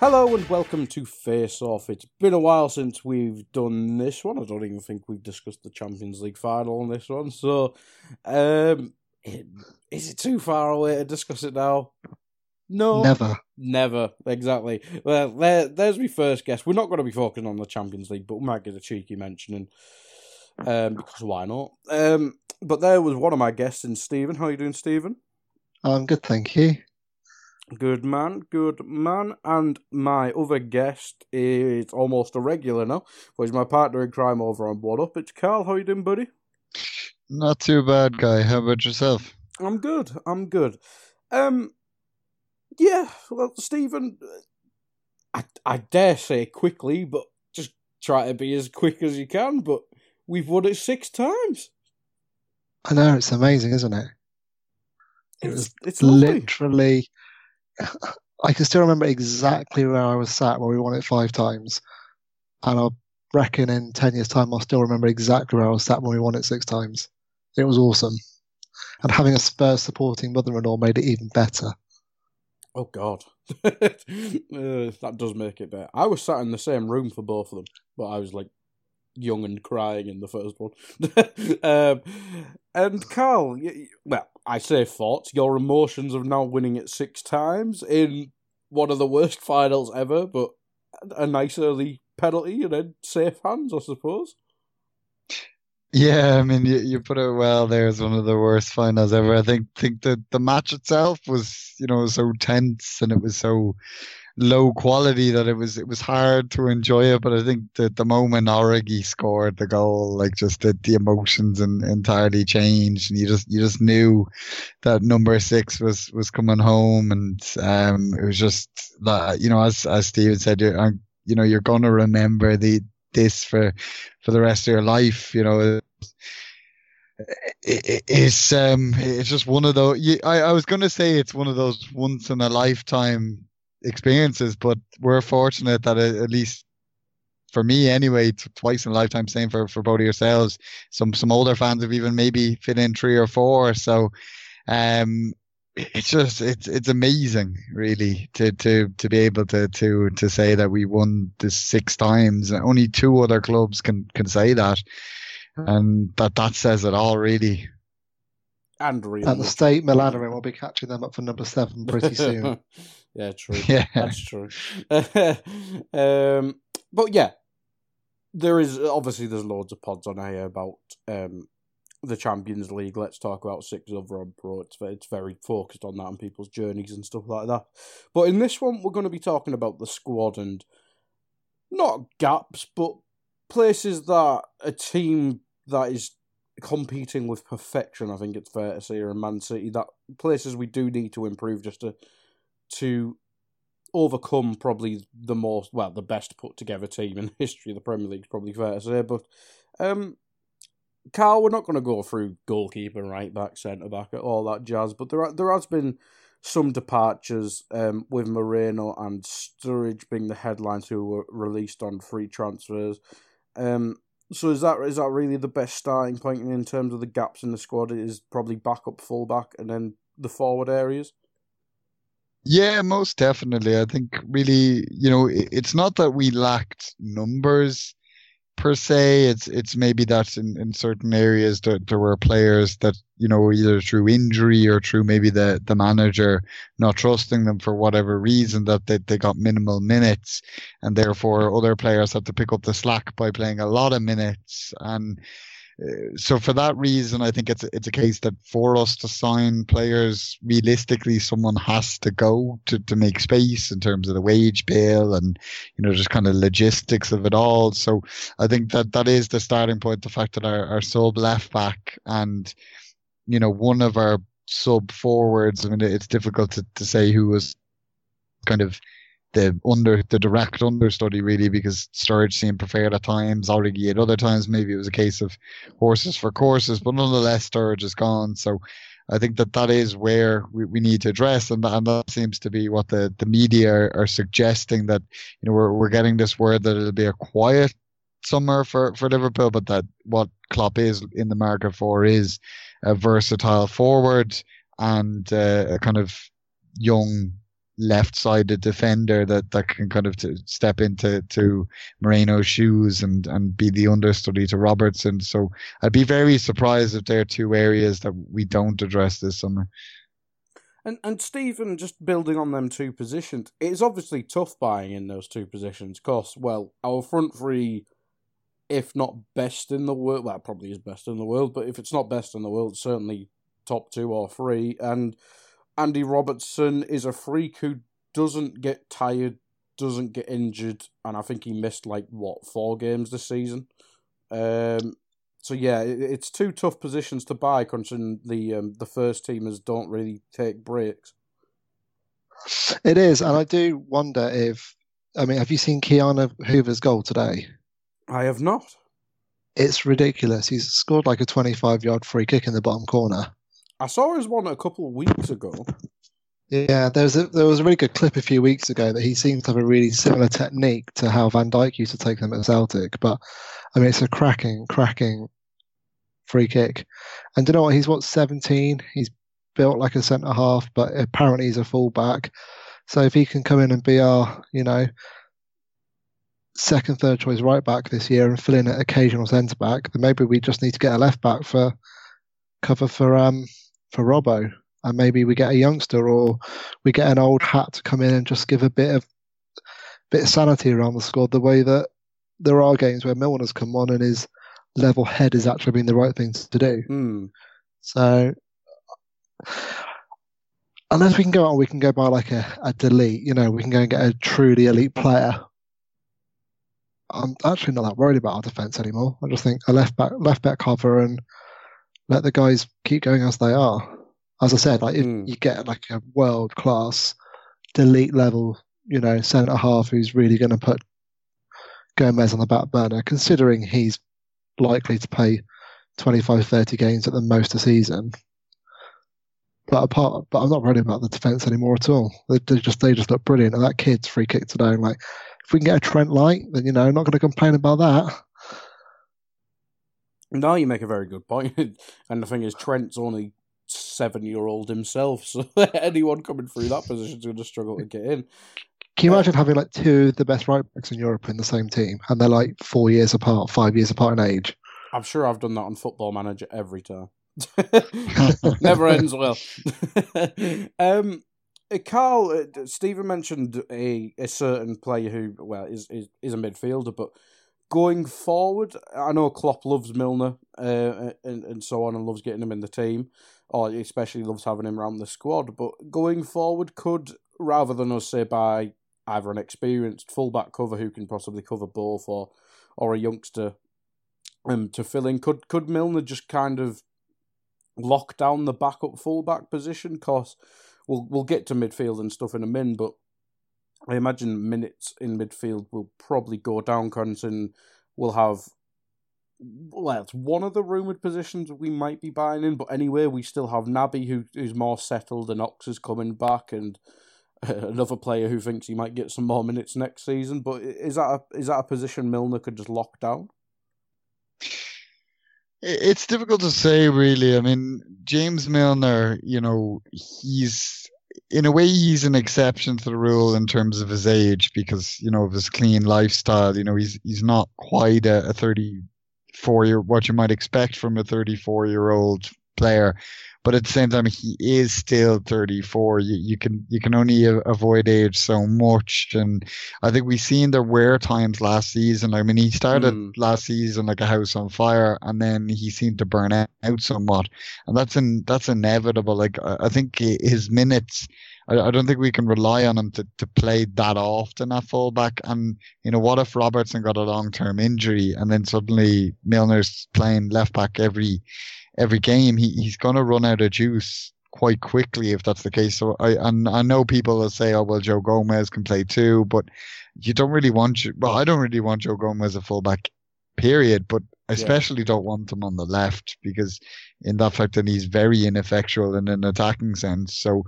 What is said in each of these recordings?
Hello and welcome to Face Off. It's been a while since we've done this one. I don't even think we've discussed the Champions League final on this one. So, um, is it too far away to discuss it now? No, Never. never. Exactly. Well, there, there's my first guess. We're not going to be focusing on the Champions League, but we might get a cheeky mentioning, um, because why not? Um, but there was one of my guests in Stephen. How are you doing, Stephen? I'm good, thank you. Good man, good man. And my other guest is almost a regular now, but he's my partner in crime over on What Up. It's Karl. How you doing, buddy? Not too bad, Guy. How about yourself? I'm good. I'm good. Um, yeah. Well, Stephen, I I dare say quickly, but just try to be as quick as you can. But we've won it six times. I know it's amazing, isn't it? It It's it's lovely. literally. I can still remember exactly where I was sat when we won it five times, and I reckon in ten years' time I'll still remember exactly where I was sat when we won it six times. It was awesome, and having a Spurs supporting mother-in-law made it even better. Oh God, uh, that does make it better. I was sat in the same room for both of them, but I was like young and crying in the first one. um, and Karl, well, I say thoughts. Your emotions of now winning it six times in one of the worst finals ever, but a nice early penalty and then safe hands, I suppose. Yeah, I mean, you, you put it well there as one of the worst finals ever. I think think that the match itself was, you know, so tense and it was so low quality that it was it was hard to enjoy it. But I think that the moment Origi scored the goal, like just the, the emotions and entirely changed, and you just you just knew that number six was was coming home, and um, it was just that you know, as as Stephen said, you're, uh, you know, you're gonna remember the this for for the rest of your life. You know, it, it, it's um it's just one of those. I I was gonna say it's one of those once in a lifetime experiences, but we're fortunate that at least for me anyway, twice in a lifetime. Same for for both of yourselves. Some some older fans have even maybe fit in three or four. So, um. It's just it's it's amazing, really, to to to be able to to to say that we won this six times. Only two other clubs can can say that, and that that says it all, really. And Real. At the state Milan are in, we'll be catching them up for number seven pretty soon. yeah, true. Yeah. That's true. um, but yeah, there is obviously there's loads of pods on here about um, the Champions League. Let's talk about six over on pro. It's it's very focused on that and people's journeys and stuff like that. But in this one, we're going to be talking about the squad and not gaps, but places that a team that is competing with perfection. I think it's fair to say, or Man City, that places we do need to improve just to to overcome probably the most well the best put together team in the history of the Premier League. Probably fair to say, but um, Karl, we're not going to go through goalkeeper, right back, centre back, all that jazz. But there are, there has been some departures um, with Moreno and Sturridge being the headlines who were released on free transfers. Um, so is that is that really the best starting point in terms of the gaps in the squad? It is probably backup, fullback, and then the forward areas. Yeah, most definitely. I think really, you know, it's not that we lacked numbers per se. It's it's maybe that in, in certain areas that there were players that, you know, either through injury or through maybe the, the manager not trusting them for whatever reason that they, they got minimal minutes and therefore other players had to pick up the slack by playing a lot of minutes and so for that reason, I think it's it's a case that for us to sign players, realistically, someone has to go to, to make space in terms of the wage bill and you know just kind of logistics of it all. So I think that that is the starting point. The fact that our, our sub left back and you know one of our sub forwards. I mean, it's difficult to, to say who was kind of the under the direct understudy really because Sturridge seemed preferred at times, Origi at other times maybe it was a case of horses for courses, but nonetheless Sturridge is gone. So I think that that is where we, we need to address, and, and that seems to be what the, the media are, are suggesting that you know we're we're getting this word that it'll be a quiet summer for, for Liverpool, but that what Klopp is in the market for is a versatile forward and uh, a kind of young left-sided defender that, that can kind of step into to Moreno's shoes and, and be the understudy to Robertson. So I'd be very surprised if there are two areas that we don't address this summer. And and Stephen, just building on them two positions, it's obviously tough buying in those two positions because, well, our front three, if not best in the world, well, probably is best in the world, but if it's not best in the world, certainly top two or three. And Andy Robertson is a freak who doesn't get tired, doesn't get injured, and I think he missed like what four games this season. Um, so yeah, it, it's two tough positions to buy, considering the um, the first teamers don't really take breaks. It is, and I do wonder if I mean, have you seen Ki-Jana Hoever's goal today? I have not. It's ridiculous. He's scored like a 25 yard free kick in the bottom corner. I saw his one a couple of weeks ago. Yeah, there was a there was a really good clip a few weeks ago that he seems to have a really similar technique to how Van Dijk used to take them at Celtic. But I mean, it's a cracking, cracking free kick. And you know what? He's what seventeen. He's built like a centre half, but apparently he's a fullback. So if he can come in and be our, you know, second, third choice right back this year and fill in an occasional centre back, then maybe we just need to get a left back for cover for um for Robbo and maybe we get a youngster or we get an old hat to come in and just give a bit of bit of sanity around the squad. The way that there are games where Milner's come on and his level head has actually been the right thing to do. Hmm. So unless we can go out, we can go by like a, a de Ligt. You know, we can go and get a truly elite player. I'm actually not that worried about our defense anymore. I just think a left back left back cover and let the guys keep going as they are as I said, like if Mm. you get like a world class, de Ligt level, you know, centre half who's really going to put Gomez on the back burner, considering he's likely to play 25, 30 games at the most a season. But apart, but I'm not worried about the defence anymore at all. They, they just they just look brilliant. And that kid's free kick today, I'm like, if we can get a Trent light, then you know, I'm not going to complain about that. No, you make a very good point. and the thing is, Trent's only seven year old himself, so anyone coming through that position is going to struggle to get in. Can you imagine having like two of the best right backs in Europe in the same team, and they're like four years apart, five years apart in age? I'm sure I've done that on Football Manager every time. Never ends well. um, uh, Karl, uh, Stephen mentioned a, a certain player who, well, is, is is a midfielder, but going forward, I know Klopp loves Milner uh, and and so on, and loves getting him in the team, or especially loves having him around the squad. But going forward, could rather than us say by either an experienced fullback cover who can possibly cover both, or or a youngster um to fill in, could could Milner just kind of lock down the backup fullback position? Cause we'll we'll get to midfield and stuff in a min, but I imagine minutes in midfield will probably go down. Considering we'll have well, it's one of the rumored positions we might be buying in, but anyway, we still have Naby who who's more settled, and Ox is coming back, and another player who thinks he might get some more minutes next season. But is that a, is that a position Milner could just lock down? It's difficult to say, really. I mean, James Milner, you know, he's in a way he's an exception to the rule in terms of his age because you know of his clean lifestyle. You know, he's he's not quite a, a 34 year what you might expect from a 34 year old player, but at the same time he is still 34. You you can you can only a- avoid age so much, and I think we've seen there were times last season. I mean, he started Mm. last season like a house on fire, and then he seemed to burn out somewhat, and that's in that's inevitable. Like I I think his minutes. I, I don't think we can rely on him to, to play that often at fullback. And you know, what if Robertson got a long term injury and then suddenly Milner's playing left back every every game? He he's going to run out of juice quite quickly if that's the case. So I and I know people will say, oh well, Joe Gomez can play too, but you don't really want. Well, I don't really want Joe Gomez a fullback, period. But I especially don't want him on the left because in that fact that he's very ineffectual in an attacking sense. So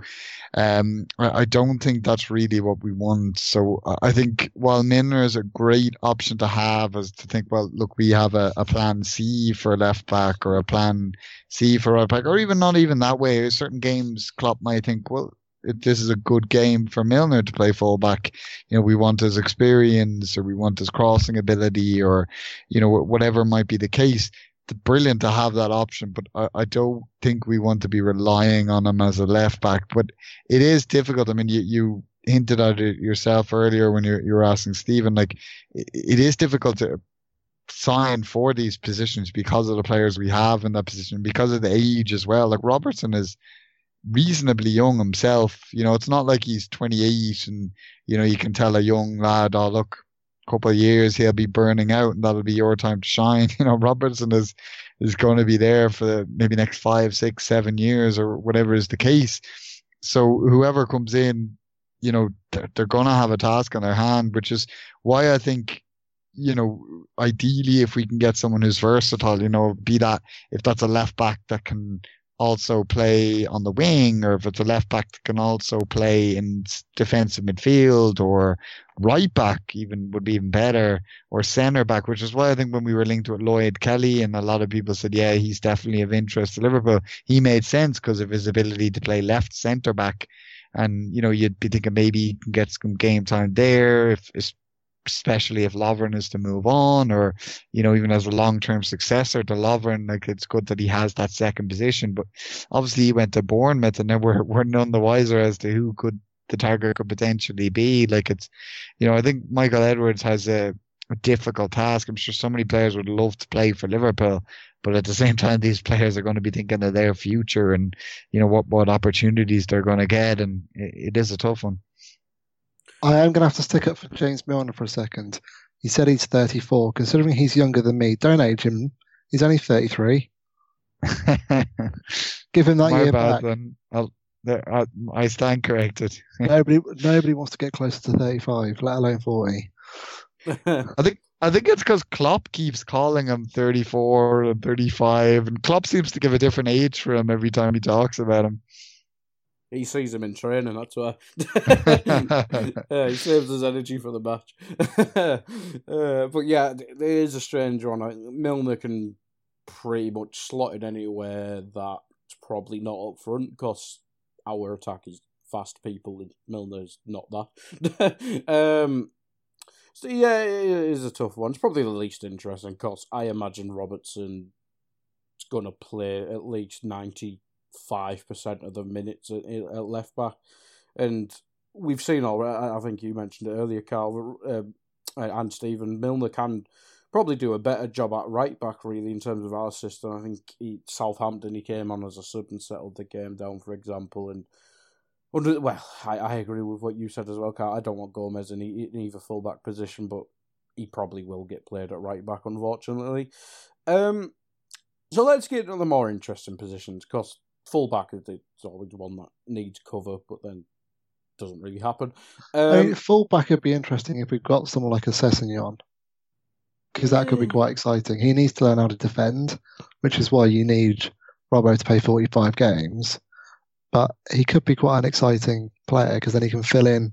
um, I, don't think that's really what we want. So I- think while Milner is a great option to have, is to think, well, look, we have a, a plan C for a left back or a plan C for right back, or even not even that way. Certain games, Klopp might think, well, this is a good game for Milner to play fullback. You know, we want his experience, or we want his crossing ability, or you know, whatever might be the case. It's brilliant to have that option, but I, I don't think we want to be relying on him as a left back. But it is difficult. I mean, you, you hinted at it yourself earlier when you, you were asking Stephen, like, it, it is difficult to sign for these positions because of the players we have in that position, because of the age as well. Like, Robertson is reasonably young himself. You know, it's not like he's 28 and, you know, you can tell a young lad, oh, look, a couple of years he'll be burning out and that'll be your time to shine. You know, Robertson is is going to be there for the, maybe next five, six, seven years or whatever is the case. So whoever comes in, you know, they're, they're going to have a task on their hand, which is why I think, you know, ideally if we can get someone who's versatile, you know, be that if that's a left back that can also play on the wing, or if it's a left back that can also play in defensive midfield, or right back even would be even better, or centre back, which is why I think when we were linked with Lloyd Kelly, and a lot of people said, yeah, he's definitely of interest to Liverpool. He made sense because of his ability to play left centre back, and you know you'd be thinking maybe he can get some game time there, if especially if Lovren is to move on, or you know even as a long term successor to Lovren, like it's good that he has that second position. But obviously he went to Bournemouth, and then we're we're none the wiser as to who could the target could potentially be. Like it's, you know, I think Michael Edwards has a, a difficult task. I'm sure so many players would love to play for Liverpool, but at the same time, these players are going to be thinking of their future and you know what what opportunities they're going to get, and it, it is a tough one. I am going to have to stick up for James Milner for a second. He said he's 34. Considering he's younger than me, don't age him. He's only 33. Give him that My year bad, back. then. I'll, I, I stand corrected. Nobody, nobody wants to get closer to 35, let alone 40. I think I think it's because Klopp keeps calling him 34 and 35, and Klopp seems to give a different age for him every time he talks about him. He sees him in training, that's why. he saves his energy for the match. uh, but yeah, it is a strange one. Milner can pretty much slot it anywhere that's probably not up front because our attack is fast people and Milner's not that. um, so yeah, it is a tough one. It's probably the least interesting because I imagine Robertson is going to play at least 95% of the minutes at, at left back. And we've seen already, I think you mentioned it earlier, Karl, um, and Stephen, Milner can probably do a better job at right back, really, in terms of our system. I think he, Southampton, he came on as a sub and settled the game down, for example. And well, I, I agree with what you said as well, Karl. I don't want Gomez in, in either full back position, but he probably will get played at right back, unfortunately. Um, so let's get to the more interesting positions, because full back is the- is always one that needs cover, but then doesn't really happen. I Um, mean, fullback would be interesting if we've got someone like a Sessegnon. Because that could be quite exciting. He needs to learn how to defend, which is why you need Robbo to play 45 games. But he could be quite an exciting player because then he can fill in,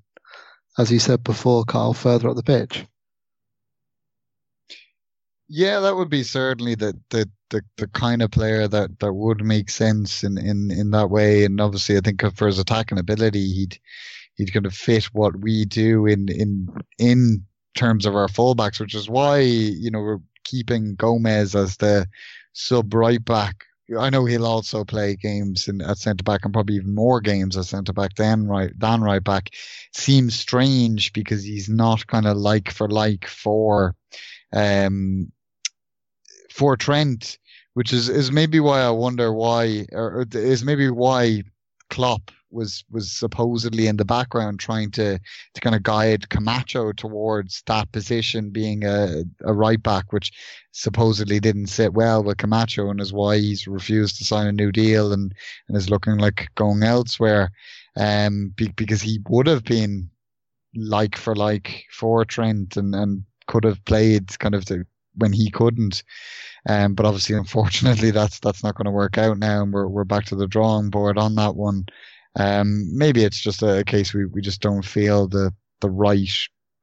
as you said before, Karl, further up the pitch. Yeah, that would be certainly the, the, the, the kind of player that, that would make sense in, in, in that way. And obviously, I think for his attacking ability, he'd he'd kind of fit what we do in in in terms of our fullbacks, which is why you know we're keeping Gomez as the sub right back. I know he'll also play games in, at centre back and probably even more games at centre back than right than right back. Seems strange because he's not kind of like for like for um for Trent, which is is maybe why I wonder why or is maybe why Klopp was was supposedly in the background trying to to kind of guide Camacho towards that position, being a, a right back, which supposedly didn't sit well with Camacho, and is why he's refused to sign a new deal and and is looking like going elsewhere. Um, be, because he would have been like for like for Trent and and could have played kind of the when he couldn't. Um, but obviously, unfortunately, that's that's not going to work out now, and we're we're back to the drawing board on that one. Um, maybe it's just a case we, we just don't feel the the right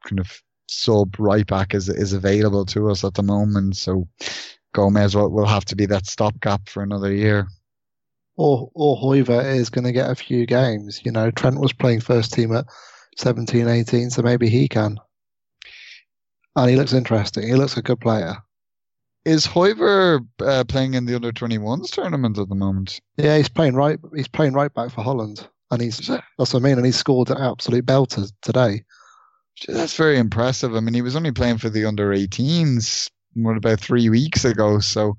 kind of sub right back is is available to us at the moment. So Gomez will, will have to be that stopgap for another year. Or or Hoever is going to get a few games. You know, Trent was playing first team at 17, 18, so maybe he can. And he looks interesting. He looks a good player. Is Hoever uh, playing in the under 21s tournament at the moment? Yeah, he's playing right. He's playing right back for Holland, and he's that's what I mean. And he scored an absolute belter today. That's very impressive. I mean, he was only playing for the under 18s what about three weeks ago, so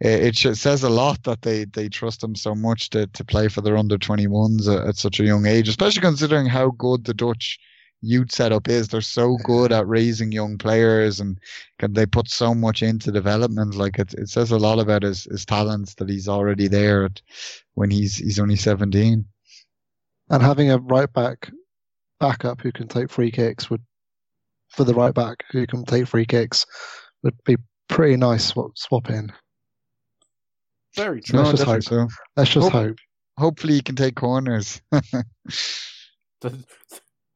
it, it says a lot that they, they trust him so much to, to play for their under 21s at, at such a young age, especially considering how good the Dutch youth setup is. They're so good at raising young players and they put so much into development. Like it, it says a lot about his, his talents that he's already there at, when he's he's only 17. And having a right back backup who can take free kicks would, for the right back who can take free kicks, would be pretty nice swap, swap in. Very true. Let's just hope. so. Let's just Hope- hope. Hopefully he can take corners.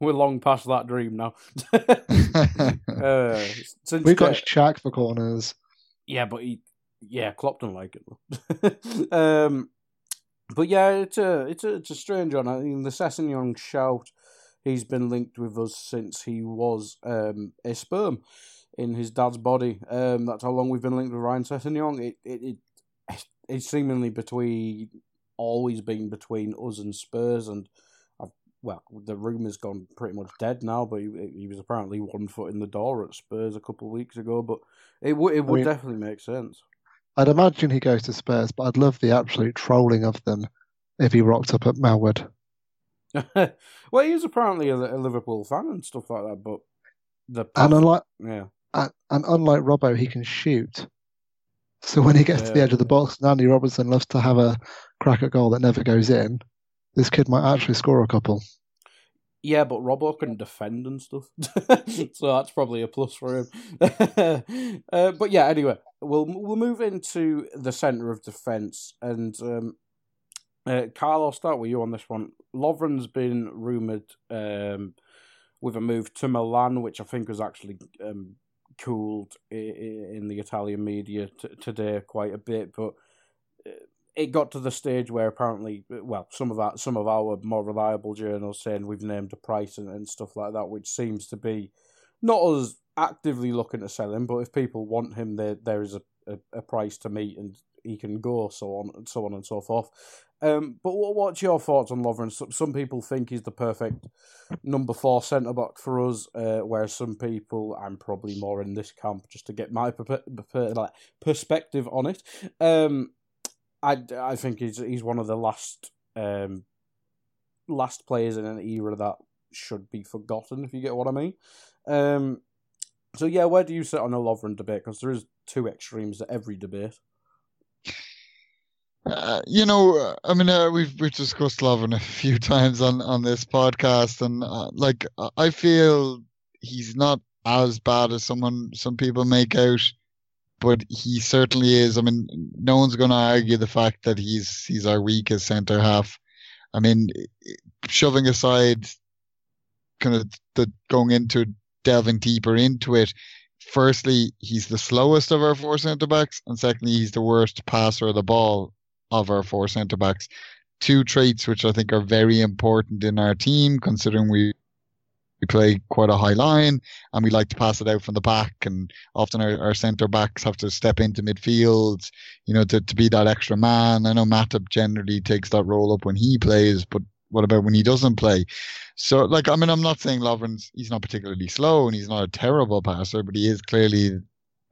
We're long past that dream now. uh, since We've got uh, Shaq for corners. Yeah, but he, yeah, Klopp don't like it. um, but yeah, it's a it's a it's a strange one. I mean, the Sessegnon shout. He's been linked with us since he was um, a sperm in his dad's body. Um, that's how long we've been linked with Ryan Sessegnon. It it, it it's seemingly between always been between us and Spurs, and I've, well, the rumour's gone pretty much dead now. But he, he was apparently one foot in the door at Spurs a couple of weeks ago. But it would it would mean- definitely make sense. I'd imagine he goes to Spurs, but I'd love the absolute trolling of them if he rocked up at Melwood. well, he is apparently a, a Liverpool fan and stuff like that. But the And unlike yeah, and, and unlike Robbo, he can shoot. So when he gets to the Yeah. edge of the box, and Andy Robertson loves to have a crack at goal that never goes in. This kid might actually score a couple. yeah, but Robbo can defend and stuff, so that's probably a plus for him. uh, but yeah, anyway, we'll we'll move into the centre of defence, and um, uh, Karl, I'll start with you on this one. Lovren's been rumoured um, with a move to Milan, which I think was actually um, cooled in the Italian media t- today quite a bit, but it got to the stage where apparently, well, some of our some of our more reliable journals saying we've named a price and, and stuff like that, which seems to be not as actively looking to sell him, but if people want him, there there is a, a, a price to meet and he can go, so on and so on and so forth. Um, but what, what's your thoughts on Lovren? Some, some people think he's the perfect number four centre back for us, uh, whereas some people, I'm probably more in this camp just to get my per- per- like, perspective on it. Um, I, I think he's he's one of the last um, last players in an era that should be forgotten, if you get what I mean. Um, so yeah, where do you sit on a Lovren debate? Because there is two extremes to every debate. Uh, you know, uh, I mean, uh, we've we've discussed Lovren a few times on on this podcast, and uh, like I feel he's not as bad as someone some people make out, but he certainly is. I mean, no one's going to argue the fact that he's he's our weakest centre half. I mean, shoving aside kind of the going into delving deeper into it. Firstly, he's the slowest of our four centre backs, and secondly, he's the worst passer of the ball of our four centre backs. Two traits which I think are very important in our team, considering we we play quite a high line and we like to pass it out from the back and often our, our centre backs have to step into midfield, you know, to, to be that extra man. I know Matip generally takes that role up when he plays, but what about when he doesn't play? So like I mean I'm not saying Lovren's he's not particularly slow and he's not a terrible passer, but he is clearly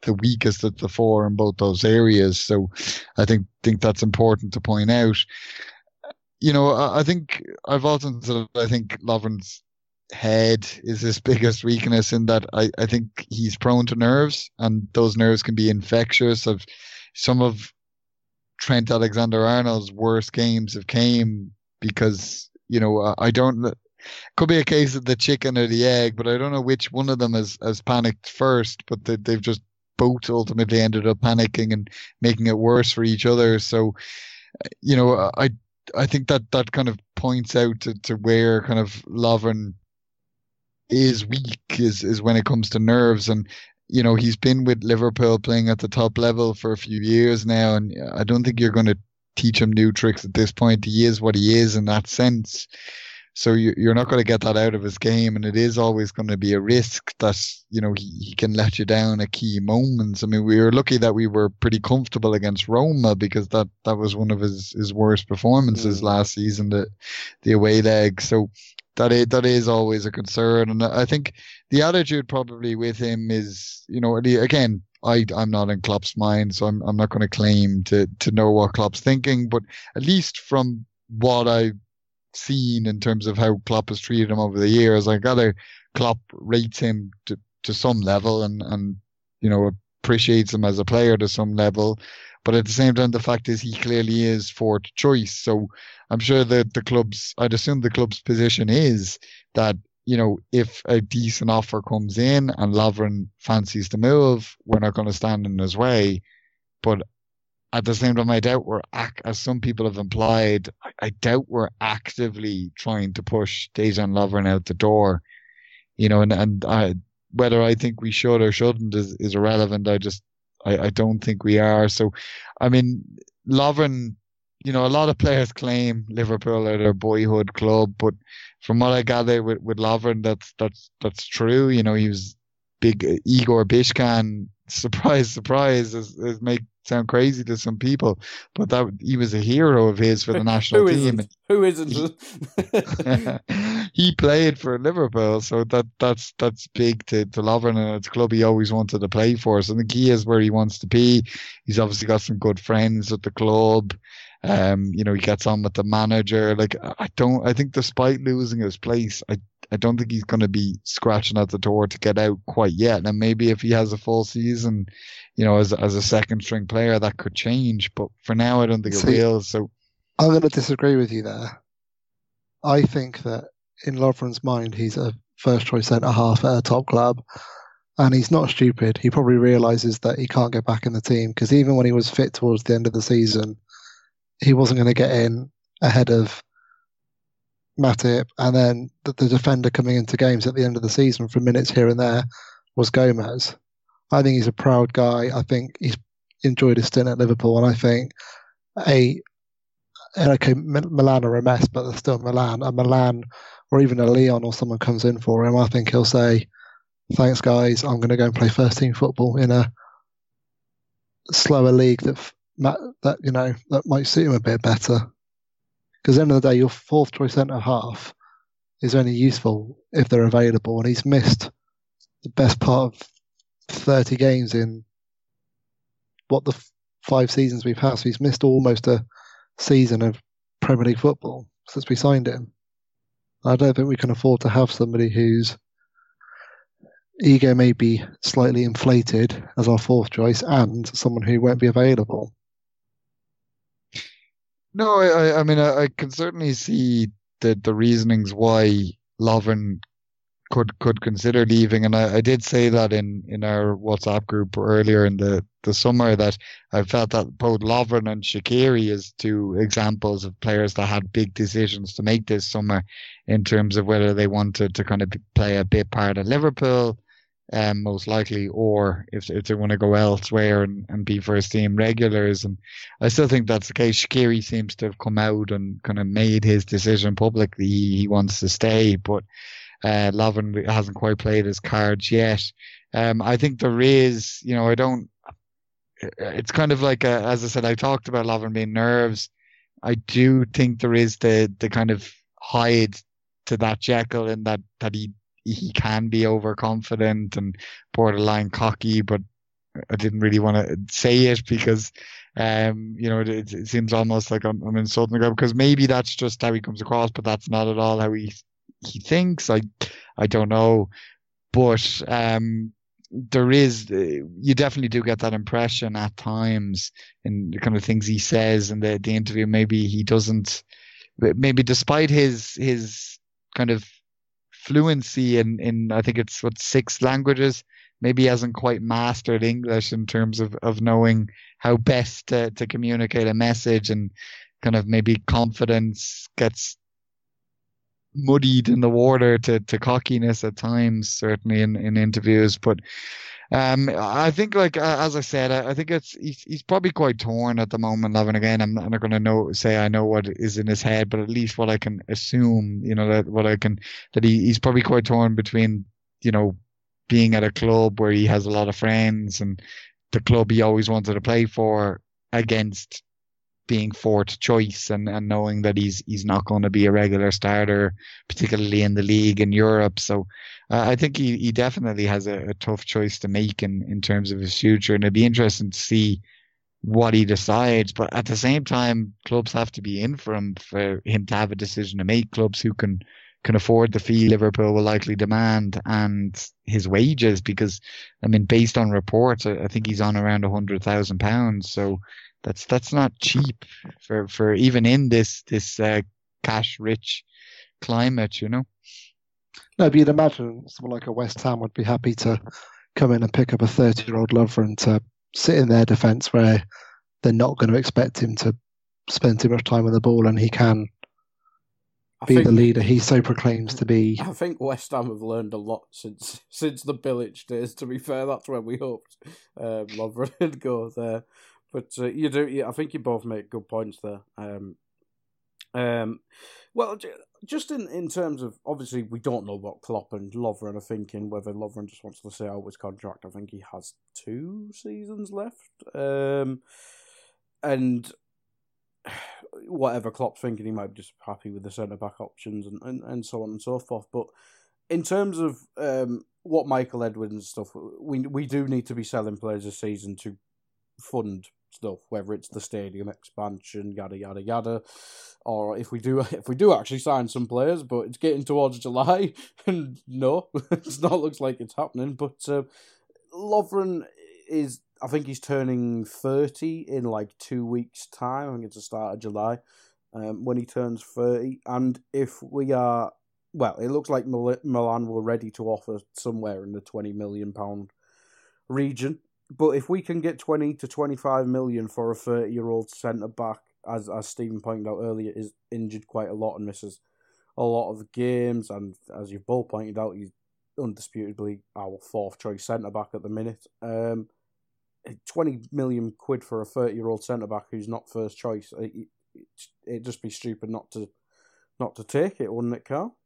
the weakest of the four in both those areas. So I think think that's important to point out. you know, I, I think I've often said I think Lovren's head is his biggest weakness in that I, I think he's prone to nerves and those nerves can be infectious of some of Trent Alexander Arnold's worst games have came because, you know, I, don't could be a case of the chicken or the egg, but I don't know which one of them has, has panicked first, but they, they've just both ultimately ended up panicking and making it worse for each other. So, you know, I I think that that kind of points out to, to where kind of Lovren is weak is is when it comes to nerves and you know he's been with Liverpool playing at the top level for a few years now and I don't think you're going to teach him new tricks at this point he is what he is in that sense so you, you're not going to get that out of his game, and it is always going to be a risk that you know he, he can let you down at key moments. I mean, we were lucky that we were pretty comfortable against Roma because that that was one of his his worst performances Mm. last season, the the away leg. So that is, that is always a concern, and I think the attitude probably with him is you know again. I, I'm not in Klopp's mind, so I'm, I'm not going to claim to, to know what Klopp's thinking, but at least from what I've seen in terms of how Klopp has treated him over the years. I gather Klopp rates him to, to some level and, and, you know, appreciates him as a player to some level. But at the same time, the fact is he clearly is fourth choice. So I'm sure that the club's, I'd assume the club's position is that, you know, if a decent offer comes in and Lovren fancies the move, we're not going to stand in his way. But at the same time, I doubt we're, as some people have implied, I, I doubt we're actively trying to push Dejan Lovren out the door. You know, and, and I, whether I think we should or shouldn't is, is irrelevant. I just, I, I don't think we are. So, I mean, Lovren, you know, a lot of players claim Liverpool are their boyhood club, but from what I gather with, with Lovren, that's, that's, that's true. You know, he was big Igor Biscan. Surprise, surprise, is, is make sound crazy to some people, but that he was a hero of his for the national Who team. isn't? Who isn't? he played for Liverpool, so that that's that's big to to Lovren, and it's a club he always wanted to play for. So I think he is where he wants to be. He's obviously got some good friends at the club. Um, you know, he gets on with the manager. Like I don't, I think despite losing his place, I I don't think he's going to be scratching at the door to get out quite yet. And maybe if he has a full season, you know, as as a second string player, that could change. But for now, I don't think it will. So I'm going to disagree with you there. I think that in Lovren's mind, he's a first choice centre half at a top club, and he's not stupid. He probably realizes that he can't get back in the team because even when he was fit towards the end of the season, he wasn't going to get in ahead of Matip, and then the, the defender coming into games at the end of the season for minutes here and there was Gomez. I think he's a proud guy. I think he's enjoyed his stint at Liverpool, and I think a okay, Milan are a mess, but they're still Milan. A Milan or even a Lyon or someone comes in for him, I think he'll say, "Thanks, guys. I'm going to go and play first team football in a slower league that that you know that might suit him a bit better." Because end of the day, your fourth choice centre half is only useful if they're available, and he's missed the best part of 30 games in what the f- five seasons we've had. So he's missed almost a season of Premier League football since we signed him. I don't think we can afford to have somebody whose ego may be slightly inflated as our fourth choice and someone who won't be available. No, I, I- mean, I, I can certainly see the, the reasonings why Lovren could could consider leaving, and I, I did say that in, in our WhatsApp group earlier in the, the summer that I felt that both Lovren and Shaqiri is two examples of players that had big decisions to make this summer in terms of whether they wanted to kind of play a big part at Liverpool, um, most likely, or if if they want to go elsewhere and, and be first team regulars. And I still think that's the case. Shaqiri seems to have come out and kind of made his decision publicly. He, he wants to stay, but uh, Lovren hasn't quite played his cards yet. Um, I think there is, you know, I don't. It's kind of like, a, as I said, I talked about Lovren being nerves. I do think there is the the kind of Hyde to that Jekyll in that that he he can be overconfident and borderline cocky, but I didn't really want to say it because, um, you know, it, it seems almost like I'm, I'm insulting the guy because maybe that's just how he comes across, but that's not at all how he he thinks. I I don't know, but um, there is you definitely do get that impression at times in the kind of things he says in the the interview. Maybe he doesn't. Maybe despite his his kind of fluency in in I think it's what six languages maybe he hasn't quite mastered English in terms of, of knowing how best to, to communicate a message and kind of maybe confidence gets muddied in the water to, to cockiness at times, certainly in, in interviews. But um, I think, like as I said, I, I think it's he's, he's probably quite torn at the moment. Loving again, I'm I'm not going to know say I know what is in his head, but at least what I can assume, you know, that what I can that he, he's probably quite torn between, you know, being at a club where he has a lot of friends and the club he always wanted to play for against being fourth choice and, and knowing that he's he's not going to be a regular starter, particularly in the league in Europe. So uh, I think he, he definitely has a, a, tough choice to make in, in terms of his future, and it'd be interesting to see what he decides. But at the same time, clubs have to be in for him for him to have a decision to make. Clubs who can can afford the fee Liverpool will likely demand and his wages because I mean based on reports I, I think he's on around a hundred thousand pounds. So that's that's not cheap for for even in this this uh, cash rich climate you know? No but you'd imagine someone like a West Ham would be happy to come in and pick up a 30 year old Lovren to sit in their defence where they're not going to expect him to spend too much time on the ball and he can be think, the leader he so proclaims to be. I think West Ham have learned a lot since since the Bilic days. To be fair, that's when we hoped um, Lovren would go there. But uh, you do, I think you both make good points there. Um, um, well, just in, in terms of obviously we don't know what Klopp and Lovren are thinking. Whether Lovren just wants to see out his contract, I think he has two seasons left. Um, and whatever Klopp's thinking, he might be just happy with the centre back options and, and, and so on and so forth. But in terms of um, what Michael Edwards and stuff, we we do need to be selling players this season to fund stuff, whether it's the stadium expansion, yada yada yada, or if we do if we do actually sign some players, but it's getting towards July, and no, it's not looks like it's happening. But uh, Lovren is I think he's turning 30 in like two weeks' time. I think it's the start of July um, when he turns 30. And if we are, well, it looks like Mil- Milan were ready to offer somewhere in the £20 million region. But if we can get 20 to 25 million for a 30 year old centre back, as, as Stephen pointed out earlier, is injured quite a lot and misses a lot of games. And as you've both pointed out, he's undisputably our fourth choice centre back at the minute. Um, 20 million quid for a 30 year old centre back who's not first choice. It, it'd just be stupid not to not to take it, wouldn't it, Karl?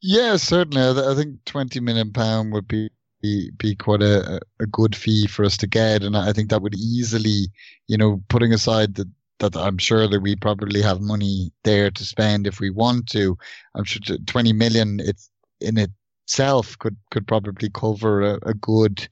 Yeah, certainly. I, think 20 million pound would be be, quite a, a good fee for us to get, and I think that would easily, you know, putting aside that that I'm sure that we probably have money there to spend if we want to. I'm sure 20 million it's in itself could could probably cover a, a good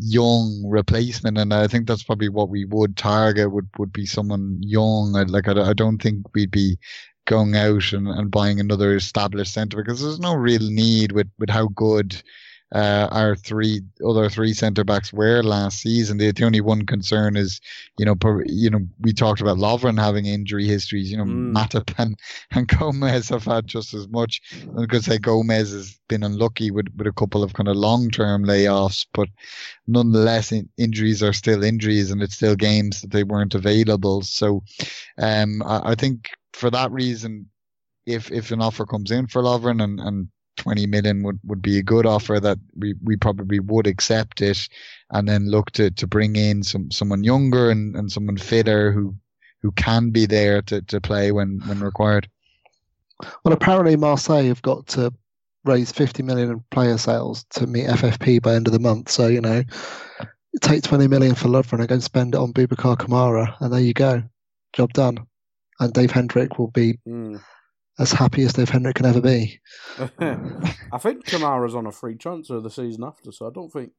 young replacement, and I think that's probably what we would target would would be someone young. I, like I, I don't think we'd be going out and, and buying another established centre because there's no real need with with how good uh, our three other three centre backs were last season. The, the only one concern is, you know, per, you know, we talked about Lovren having injury histories. You know, Mm. Matip and, and Gomez have had just as much. I could say Gomez has been unlucky with, with a couple of kind of long term layoffs, but nonetheless, in, injuries are still injuries, and it's still games that they weren't available. So, um, I, I think for that reason, if if an offer comes in for Lovren and and 20 million would, would be a good offer that we, we probably would accept it and then look to, to bring in some someone younger and, and someone fitter who who can be there to, to play when, when required. Well, apparently Marseille have got to raise 50 million in player sales to meet FFP by end of the month. So you know, take 20 million for Lovren and go and spend it on Boubacar Kamara, and there you go, job done. And Dave Hendrick will be Mm. As happy as Dave Hendrick can ever be. I think Kamara's on a free transfer the season after, so I don't think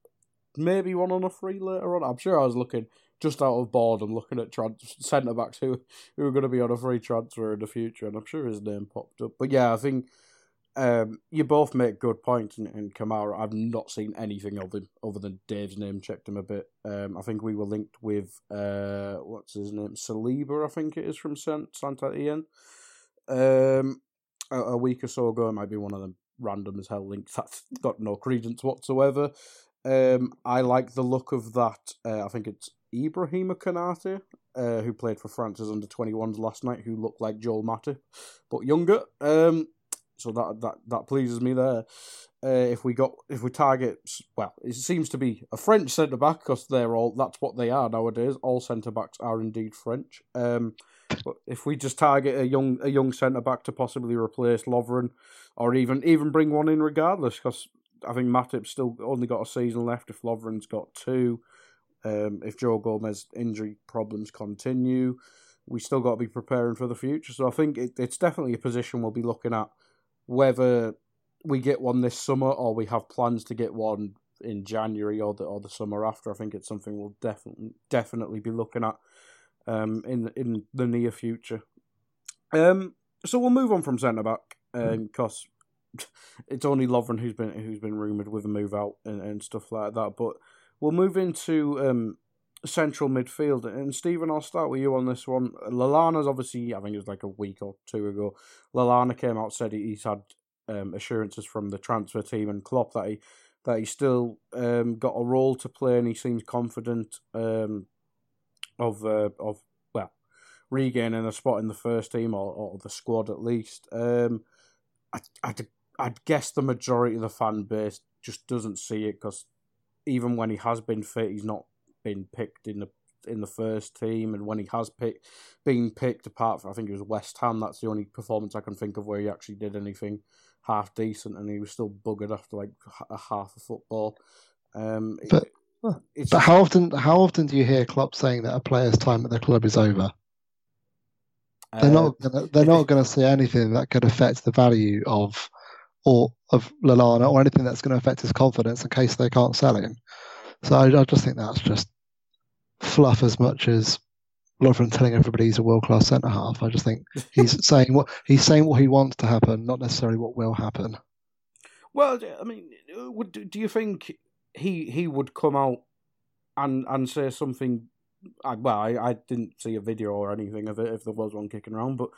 maybe one on a free later on. I'm sure I was looking just out of boredom, looking at trans- centre backs who who were going to be on a free transfer in the future, and I'm sure his name popped up. But yeah, I think um, you both make good points. In, in Kamara, I've not seen anything of him other than Dave's name checked him a bit. Um, I think we were linked with uh, what's his name, Saliba, I think it is from Sant Saint-Étienne. Um, a, a week or so ago, it might be one of them random as hell links that's got no credence whatsoever. Um, I like the look of that. Uh, I think it's Ibrahima Konaté, uh, who played for France's under 21s last night, who looked like Joel Matip, but younger. Um, so that that that pleases me there. Uh, if we got if we target well, it seems to be a French centre back because they're all that's what they are nowadays. All centre backs are indeed French. Um, if we just target a young a young centre back to possibly replace Lovren, or even even bring one in regardless, because I think Matip's still only got a season left. If Lovren's got two, um, if Joe Gomez injury problems continue, we still got to be preparing for the future. So I think it, it's definitely a position we'll be looking at whether we get one this summer or we have plans to get one in January or the or the summer after. I think it's something we'll definitely definitely be looking at um, in in the near future. Um, so we'll move on from centre back because um, it's only Lovren who's been who's been rumored with a move out and, and stuff like that. But we'll move into um, central midfield. And Stephen, I'll start with you on this one. Lallana's obviously, I think it was like a week or two ago. Lallana came out said he's had um, assurances from the transfer team and Klopp that he that he still um, got a role to play and he seems confident um, of uh, of well regaining a spot in the first team or, or the squad at least. Um, I I'd, I'd guess the majority of the fan base just doesn't see it because even when he has been fit, he's not been picked in the in the first team, and when he has picked been picked, apart from I think it was West Ham, that's the only performance I can think of where he actually did anything half decent, and he was still buggered after like a half of football. Um, But- But how often how often do you hear Klopp saying that a player's time at the club is over? They're uh, not gonna, they're not going to say anything that could affect the value of or of Lallana or anything that's going to affect his confidence in case they can't sell him. So I, I just think that's just fluff as much as Lovren telling everybody he's a world class centre half. I just think he's saying what he's saying what he wants to happen, not necessarily what will happen. Well, I mean, do you think he he would come out and and say something? I, well, I, I didn't see a video or anything of it if there was one kicking around, but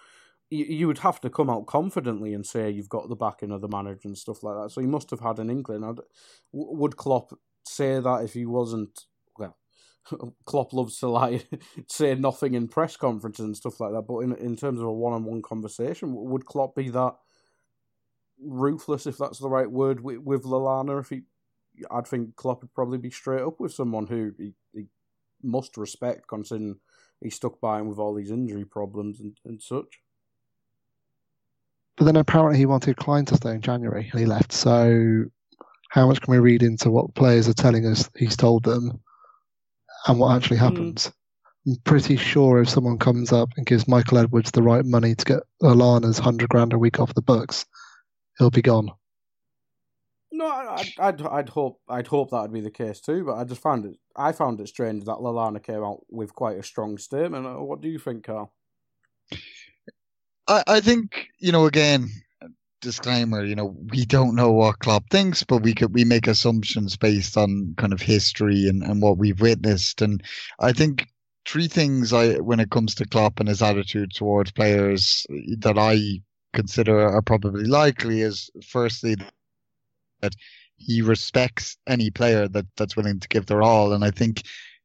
you, you would have to come out confidently and say you've got the backing of the manager and stuff like that. So he must have had an inkling. I'd, would Klopp say that if he wasn't? Well, Klopp loves to lie, say nothing in press conferences and stuff like that. But in in terms of a one on one conversation, would Klopp be that? ruthless, if that's the right word, with, with Lallana. If he, I'd think Klopp would probably be straight up with someone who he, he must respect, considering he stuck by him with all these injury problems and, and such. But then apparently he wanted Klein to stay in January and he left. So how much can we read into what players are telling us he's told them and what actually Hmm. happens? I'm pretty sure if someone comes up and gives Michael Edwards the right money to get Lallana's hundred grand a week off the books, he'll be gone. No, I'd, I'd, I'd hope, I'd hope that'd be the case too. But I just found it, I found it strange that Lallana came out with quite a strong statement. Uh, What do you think, Karl? I, I think, you know, again, disclaimer, you know, we don't know what Klopp thinks, but we could we make assumptions based on kind of history and, and what we've witnessed. And I think three things I when it comes to Klopp and his attitude towards players that I consider are probably likely is firstly that he respects any player that, that's willing to give their all. And I think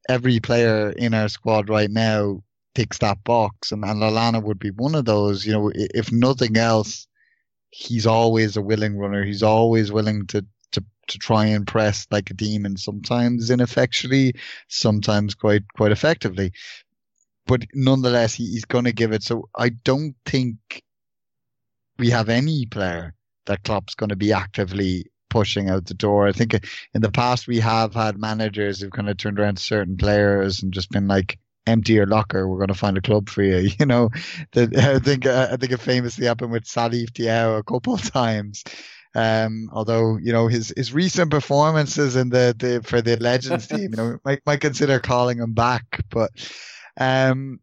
every player in our squad right now ticks that box, and, and Lallana would be one of those. You know, if nothing else, he's always a willing runner. He's always willing to to to try and press like a demon. Sometimes ineffectually, sometimes quite quite effectively. But nonetheless, he, he's going to give it. So I don't think we have any player that Klopp's going to be actively pushing out the door. I think in the past we have had managers who've kind of turned around to certain players and just been like, empty your locker. We're going to find a club for you. You know, that I think I think it famously happened with Salif Diao a couple of times. Um, although you know his his recent performances in the, the for the Legends team, you know, might might consider calling him back. But um,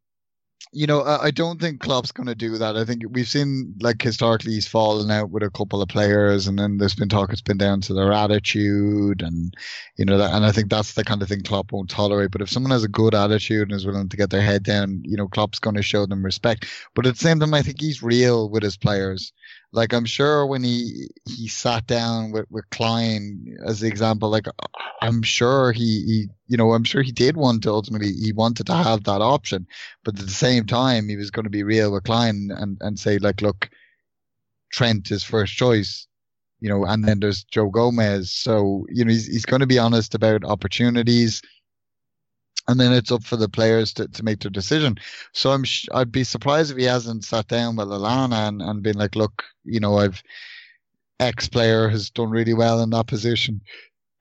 you know, I, don't think Klopp's going to do that. I think we've seen like historically he's fallen out with a couple of players, and then there's been talk it's been down to their attitude, and you know that. And I think that's the kind of thing Klopp won't tolerate. But if someone has a good attitude and is willing to get their head down, you know, Klopp's going to show them respect. But at the same time, I think he's real with his players. Like I'm sure when he he sat down with with Klein as the example, like I'm sure he he you know I'm sure he did want to ultimately he wanted to have that option, but at the same time he was going to be real with Klein and and say like look, Trent is first choice, you know, and then there's Joe Gomez, so you know he's he's going to be honest about opportunities and then it's up for the players to, to make their decision. So I'm sh- I'd be surprised if he hasn't sat down with Lallana and, and been like, look, you know, I've X player has done really well in that position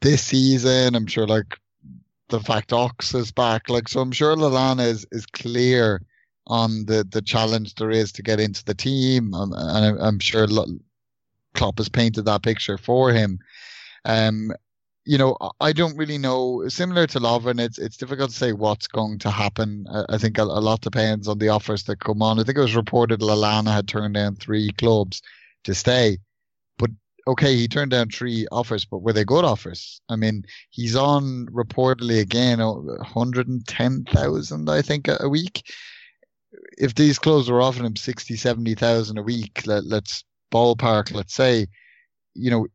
this season. I'm sure like the fact Ox is back, like so I'm sure Lallana is is clear on the the challenge there is to get into the team, um, and I'm, I'm sure Klopp has painted that picture for him. Um, you know, I don't really know. Similar to Lovren, it's it's difficult to say what's going to happen. I, think a, a, lot depends on the offers that come on. I think it was reported Lallana had turned down three clubs to stay, but okay, he turned down three offers, but were they good offers? I mean, he's on reportedly again 110,000, I think, a, a week. If these clubs were offering him 60, 70,000 a week, let, let's ballpark, let's say, you know,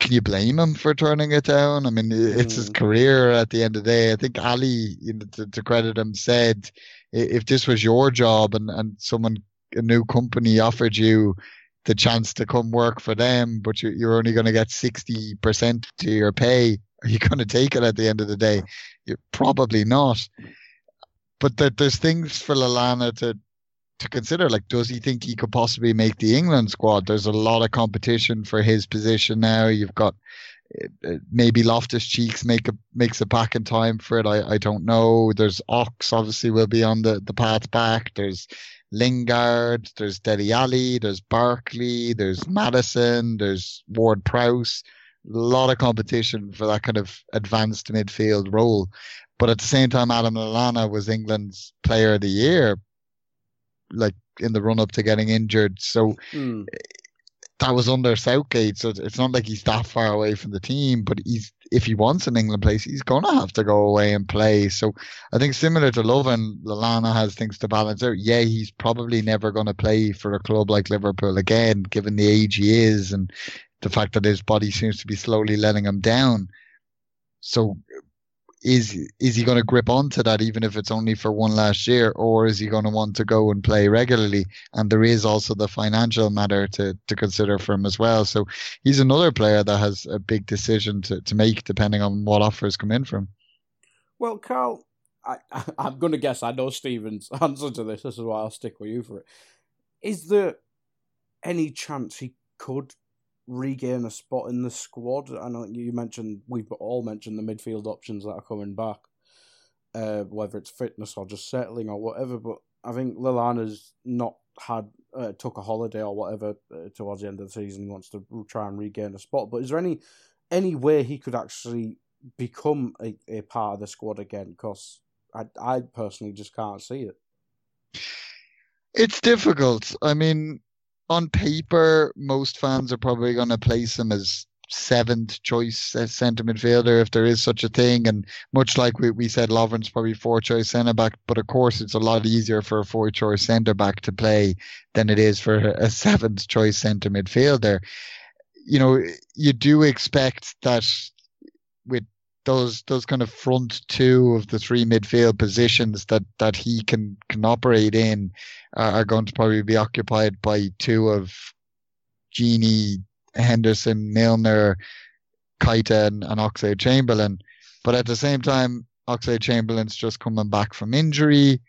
can you blame him for turning it down? I mean, it's mm. his career at the end of the day. I think Ali, you know, to, to, credit him, said if this was your job and, and someone, a new company offered you the chance to come work for them, but you, you're only going to get 60% to your pay, are you going to take it at the end of the day? You're probably not. But there, there's things for Lallana to, to consider. Like, does he think he could possibly make the England squad? There's a lot of competition for his position now. You've got uh, uh, maybe Loftus Cheeks make a makes it back in time for it. I, I don't know. There's Ox obviously will be on the, the path back. There's Lingard, there's Dele Alli, there's Barkley, there's Maddison, there's Ward Prowse. A lot of competition for that kind of advanced midfield role. But at the same time, Adam Lallana was England's player of the year like in the run up to getting injured. So mm. that was under Southgate. So it's not like he's that far away from the team, but he's if he wants an England place, he's gonna have to go away and play. So I think similar to Lovren, Lallana has things to balance out. Yeah, he's probably never gonna play for a club like Liverpool again, given the age he is and the fact that his body seems to be slowly letting him down. So is is he going to grip onto that even if it's only for one last year, or is he going to want to go and play regularly? And there is also the financial matter to to consider for him as well. So he's another player that has a big decision to, to make depending on what offers come in from. Well, Karl, I, I'm going to guess I know Stephen's answer to this. This is why I'll stick with you for it. Is there any chance he could regain a spot in the squad. I know you mentioned we've all mentioned the midfield options that are coming back, uh, whether it's fitness or just settling or whatever. But I think Lallana's not had uh, took a holiday or whatever uh, towards the end of the season. He wants to try and regain a spot. But is there any any way he could actually become a, a part of the squad again? Because I I personally just can't see it. It's difficult. I mean, on paper, most fans are probably going to place him as seventh choice centre midfielder if there is such a thing. And much like we, we said, Lovren's probably four choice centre back, but of course it's a lot easier for a four choice centre back to play than it is for a seventh choice centre midfielder. You know, you do expect that with those those kind of front two of the three midfield positions that that he can can operate in uh, are going to probably be occupied by two of Gini, Henderson, Milner, Keita, and, and Chamberlain. But at the same time, Oxlade Chamberlain's just coming back from injury.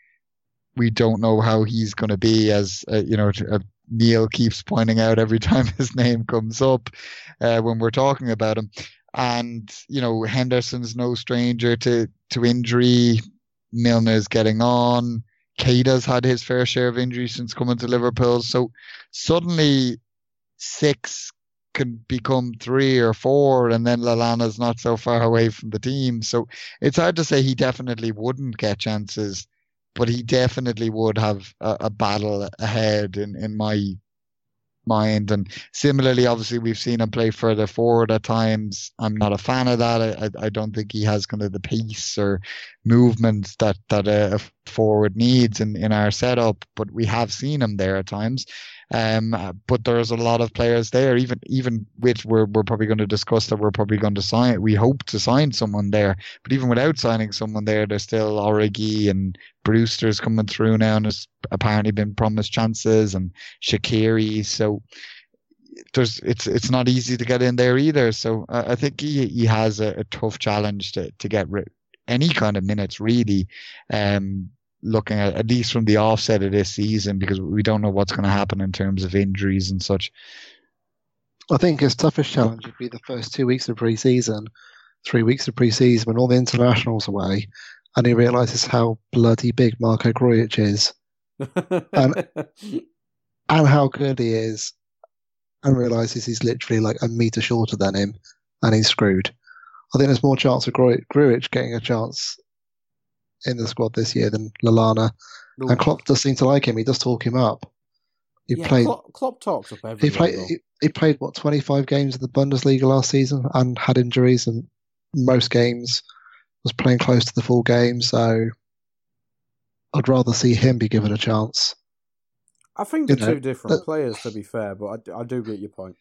We don't know how he's going to be, as uh, you know. Uh, Neil keeps pointing out every time his name comes up uh, when we're talking about him. And, you know, Henderson's no stranger to, to injury. Milner's getting on. Keita's had his fair share of injuries since coming to Liverpool. So suddenly six can become three or four, and then Lallana's not so far away from the team. So it's hard to say he definitely wouldn't get chances, but he definitely would have a, a battle ahead in, in my mind. And similarly, obviously, we've seen him play further forward at times. I'm not a fan of that. I, I, don't think he has kind of the pace or movement that, that a, a forward needs in, in our setup, but we have seen him there at times. Um, but there's a lot of players there, even even which we're we're probably going to discuss that we're probably going to sign. We hope to sign someone there, but even without signing someone there, there's still Origi and Brewster's coming through now, and has apparently been promised chances, and Shaqiri. So there's it's it's not easy to get in there either. So I, I think he he has a, a tough challenge to to get rid any kind of minutes really. Um, looking at at least from the offset of this season because we don't know what's going to happen in terms of injuries and such. I think his toughest challenge would be the first two weeks of pre-season, three weeks of pre-season when all the internationals away, and he realizes how bloody big Marko Grujic is and how good he is, and realizes he's literally like a meter shorter than him, and he's screwed. I think there's more chance of Gru- Grujic getting a chance in the squad this year than Lallana, and Klopp does seem to like him. He does talk him up. He yeah, played. Klopp, Klopp talks up He played. He, he played what 25 games in the Bundesliga last season and had injuries, and most games was playing close to the full game. So I'd rather see him be given a chance. I think they're know, two different that- players, to be fair, but I, I do get your point.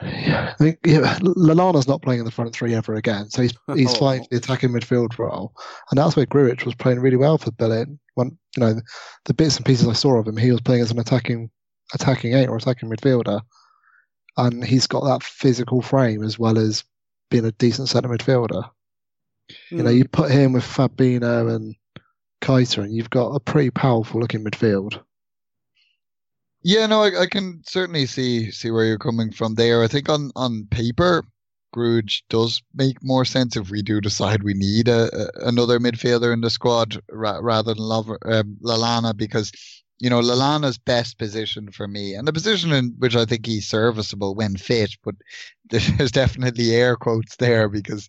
I think yeah, Lallana's not playing in the front three ever again, so he's he's Oh. flying the attacking midfield role, and that's where Grujic was playing really well for Berlin. When you know the bits and pieces I saw of him, he was playing as an attacking attacking eight or attacking midfielder, and he's got that physical frame as well as being a decent centre midfielder. You know, Mm. you put him with Fabinho and Keita, and you've got a pretty powerful looking midfield. Yeah, no, I, I can certainly see see where you're coming from there. I think on on paper, Gruj does make more sense if we do decide we need a, a another midfielder in the squad ra- rather than Lov- um, Lallana because you know Lallana's best position for me and the position in which I think he's serviceable when fit, but there's definitely air quotes there because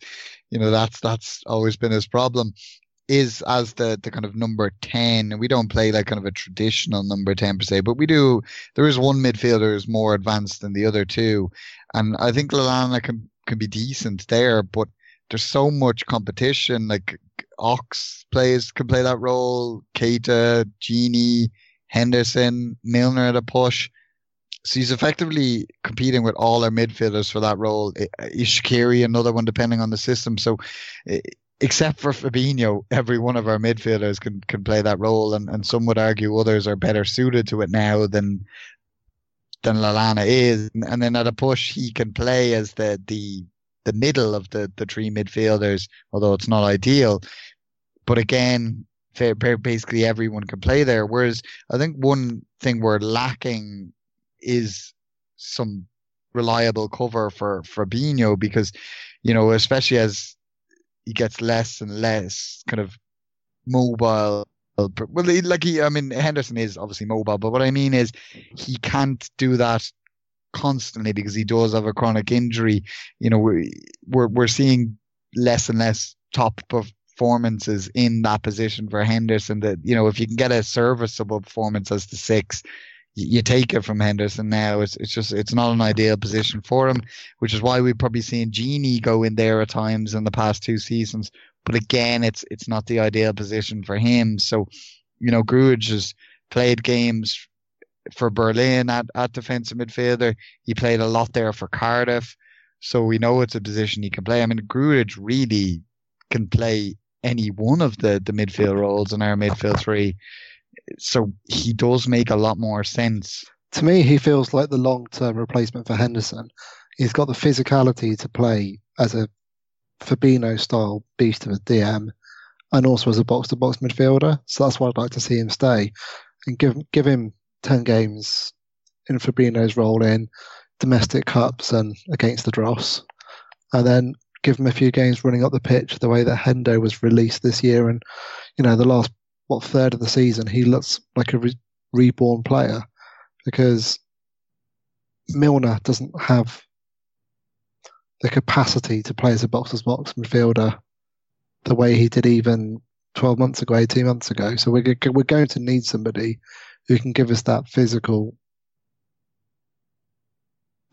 you know that's that's always been his problem is as the the kind of number 10 we don't play like kind of a traditional number 10 per se but we do there is one midfielder is more advanced than the other two and I think Lallana can can be decent there but there's so much competition like Ox plays can play that role Keita Gini Henderson Milner at a push so he's effectively competing with all our midfielders for that role. Ishikiri, another one, depending on the system. So, eh, except for Fabinho, every one of our midfielders can can play that role, and, and some would argue others are better suited to it now than than Lallana is. And then at a push, he can play as the the the middle of the the three midfielders, although it's not ideal. But again, basically everyone can play there. Whereas I think one thing we're lacking is some reliable cover for Fabinho because, you know, especially as he gets less and less kind of mobile. Well, he- like he, I mean, Henderson is obviously mobile, but what I mean is he can't do that constantly because he does have a chronic injury. You know, we- we're we're seeing less and less top performances in that position for Henderson. That you know, if you can get a serviceable performance as the six, you take it from Henderson now. It's it's just it's not an ideal position for him, which is why we've probably seen Gini go in there at times in the past two seasons. But again, it's it's not the ideal position for him. So, you know, Grujic has played games for Berlin at, at defensive midfielder. He played a lot there for Cardiff. So we know it's a position he can play. I mean, Grujic really can play any one of the, the midfield roles in our midfield three. So he does make a lot more sense. To me, he feels like the long term replacement for Henderson. He's got the physicality to play as a Fabinho style beast of a DM and also as a box to box midfielder. So that's why I'd like to see him stay and give give him 10 games in Fabinho's role in domestic cups and against the Dross. And then give him a few games running up the pitch the way that Hendo was released this year. And, you know, the last, what, third of the season, he looks like a re- reborn player because Milner doesn't have the capacity to play as a box to box midfielder the way he did even 12 months ago, 18 months ago. So we're, we're going to need somebody who can give us that physical,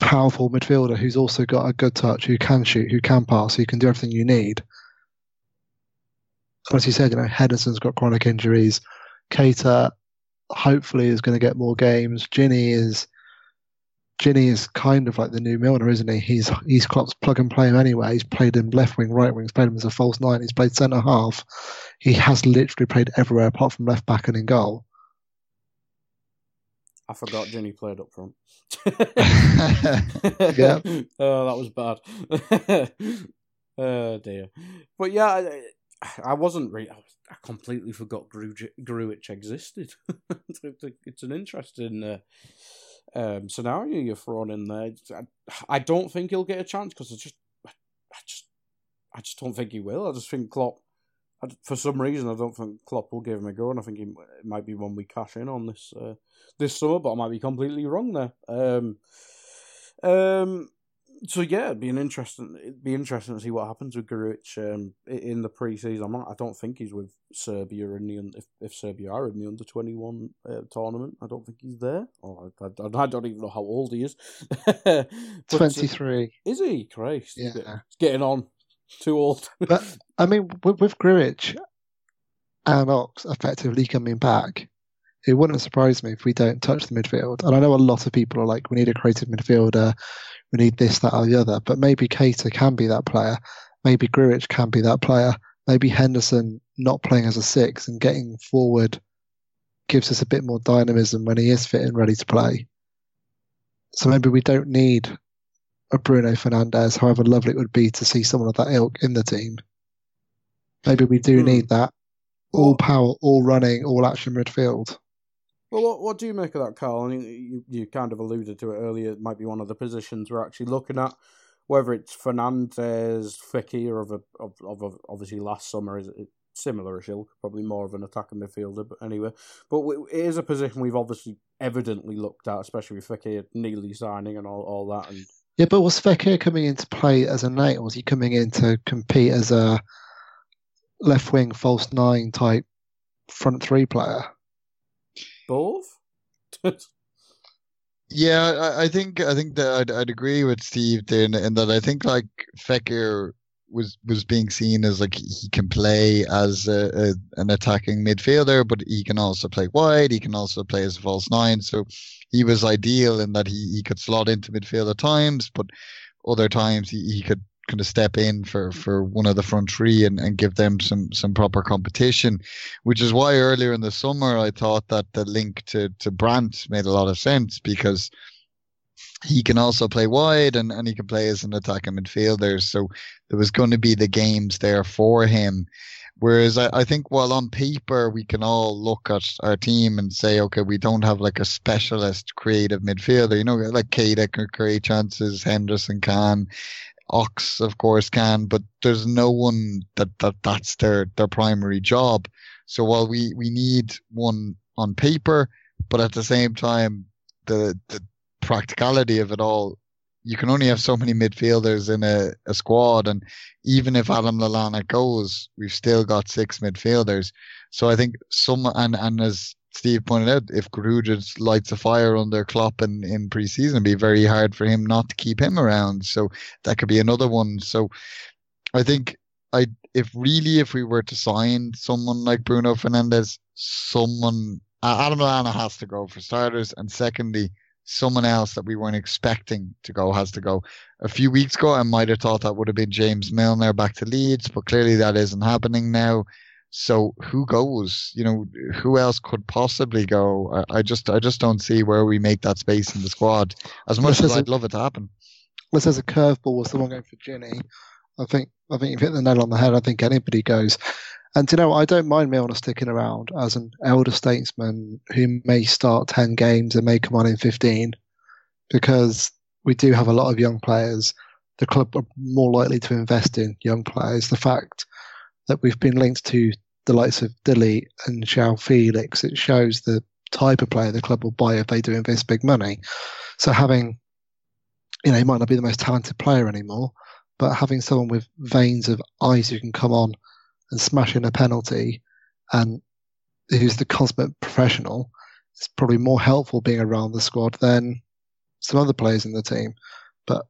powerful midfielder who's also got a good touch, who can shoot, who can pass, who can do everything you need. As you said, you know, Henderson's got chronic injuries. Keita hopefully is going to get more games. Gini is Gini is kind of like the new Milner, isn't he? He's he's Klopp's plug and play him anyway. He's played him left wing, right wing. He's played him as a false nine. He's played centre half. He has literally played everywhere apart from left back and in goal. I forgot Gini played up front. Yeah. Oh, that was bad. oh dear. But yeah, I, wasn't really. I, completely forgot Grujic, Grujic existed. it's, an interesting uh, um, scenario you're thrown in there. I, I don't think he'll get a chance because I just, I, I just, I just don't think he will. I just think Klopp. I, for some reason, I don't think Klopp will give him a go, and I think he, it might be one we cash in on this uh, this summer, but I might be completely wrong there. Um, um, so yeah, it'd be an interesting. It'd be interesting to see what happens with Grujic um, in the preseason. I'm not, I don't think he's with Serbia in the if if Serbia are in the under twenty one uh, tournament. I don't think he's there. Oh, I, I, I don't even know how old he is. Uh, 23. Is he? Christ, Yeah. he's getting on. Too old. But I mean, with, with Grujic and Ox effectively coming back, it wouldn't surprise me if we don't touch the midfield. And I know a lot of people are like, we need a creative midfielder, we need this, that, or the other. But maybe Keita can be that player. Maybe Grujic can be that player. Maybe Henderson not playing as a six and getting forward gives us a bit more dynamism when he is fit and ready to play. So maybe we don't need a Bruno Fernandes, however lovely it would be to see someone of that ilk in the team. Maybe we do Hmm. need that all power, all running, all action midfield. Well, what, what do you make of that, Karl? I mean, you, you kind of alluded to it earlier. It might be one of the positions we're actually looking at. Whether it's Fernandes, Fekir, of, a, of, of, obviously last summer is is similar-ish ilk, probably more of an attacking midfielder, but anyway. But it is a position we've obviously evidently looked at, especially with Fekir nearly signing and all, all that. And Yeah, but was Fekir coming into play as a knight, or was he coming in to compete as a left wing false nine type front three player? Both? Yeah, I, I think I think that I'd, I'd agree with Steve there in, in that I think like Fekir was was being seen as like he can play as a, a, an attacking midfielder, but he can also play wide. He can also play as a false nine. So he was ideal in that he, he could slot into midfield at times, but other times he, he could kind of step in for, for one of the front three and, and give them some some proper competition. Which is why earlier in the summer I thought that the link to, to Brandt made a lot of sense because he can also play wide and, and he can play as an attacking midfielder. So there was going to be the games there for him. Whereas I, I think while on paper we can all look at our team and say, okay, we don't have like a specialist creative midfielder, you know, like Keita can create chances, Henderson can, Ox of course can, but there's no one that, that that's their, their primary job. So while we, we need one on paper, but at the same time, the, the practicality of it all, you can only have so many midfielders in a, a squad. And even if Adam Lallana goes, we've still got six midfielders. So I think some, and, and as Steve pointed out, if Grujic lights a fire under Klopp in, in pre-season, it'd be very hard for him not to keep him around. So that could be another one. So I think I, if really, if we were to sign someone like Bruno Fernandes, someone, Adam Lallana has to go for starters. And secondly, someone else that we weren't expecting to go has to go. A few weeks ago, I might have thought that would have been James Milner back to Leeds, but clearly that isn't happening now. So who goes? You know, who else could possibly go? I, I just, I just don't see where we make that space in the squad. As much This as is a- I'd love it to happen. Unless there's a curveball with someone going for Gini, I think I think you've hit the nail on the head. I think anybody goes. And you know, I don't mind Milner sticking around as an elder statesman who may start ten games and may come on in fifteen, because we do have a lot of young players. The club are more likely to invest in young players. The fact that we've been linked to the likes of de Ligt and João Felix, it shows the type of player the club will buy if they do invest big money. So having you know, he might not be the most talented player anymore, but having someone with veins of ice who can come on and smash in a penalty and who's the consummate professional is probably more helpful being around the squad than some other players in the team. But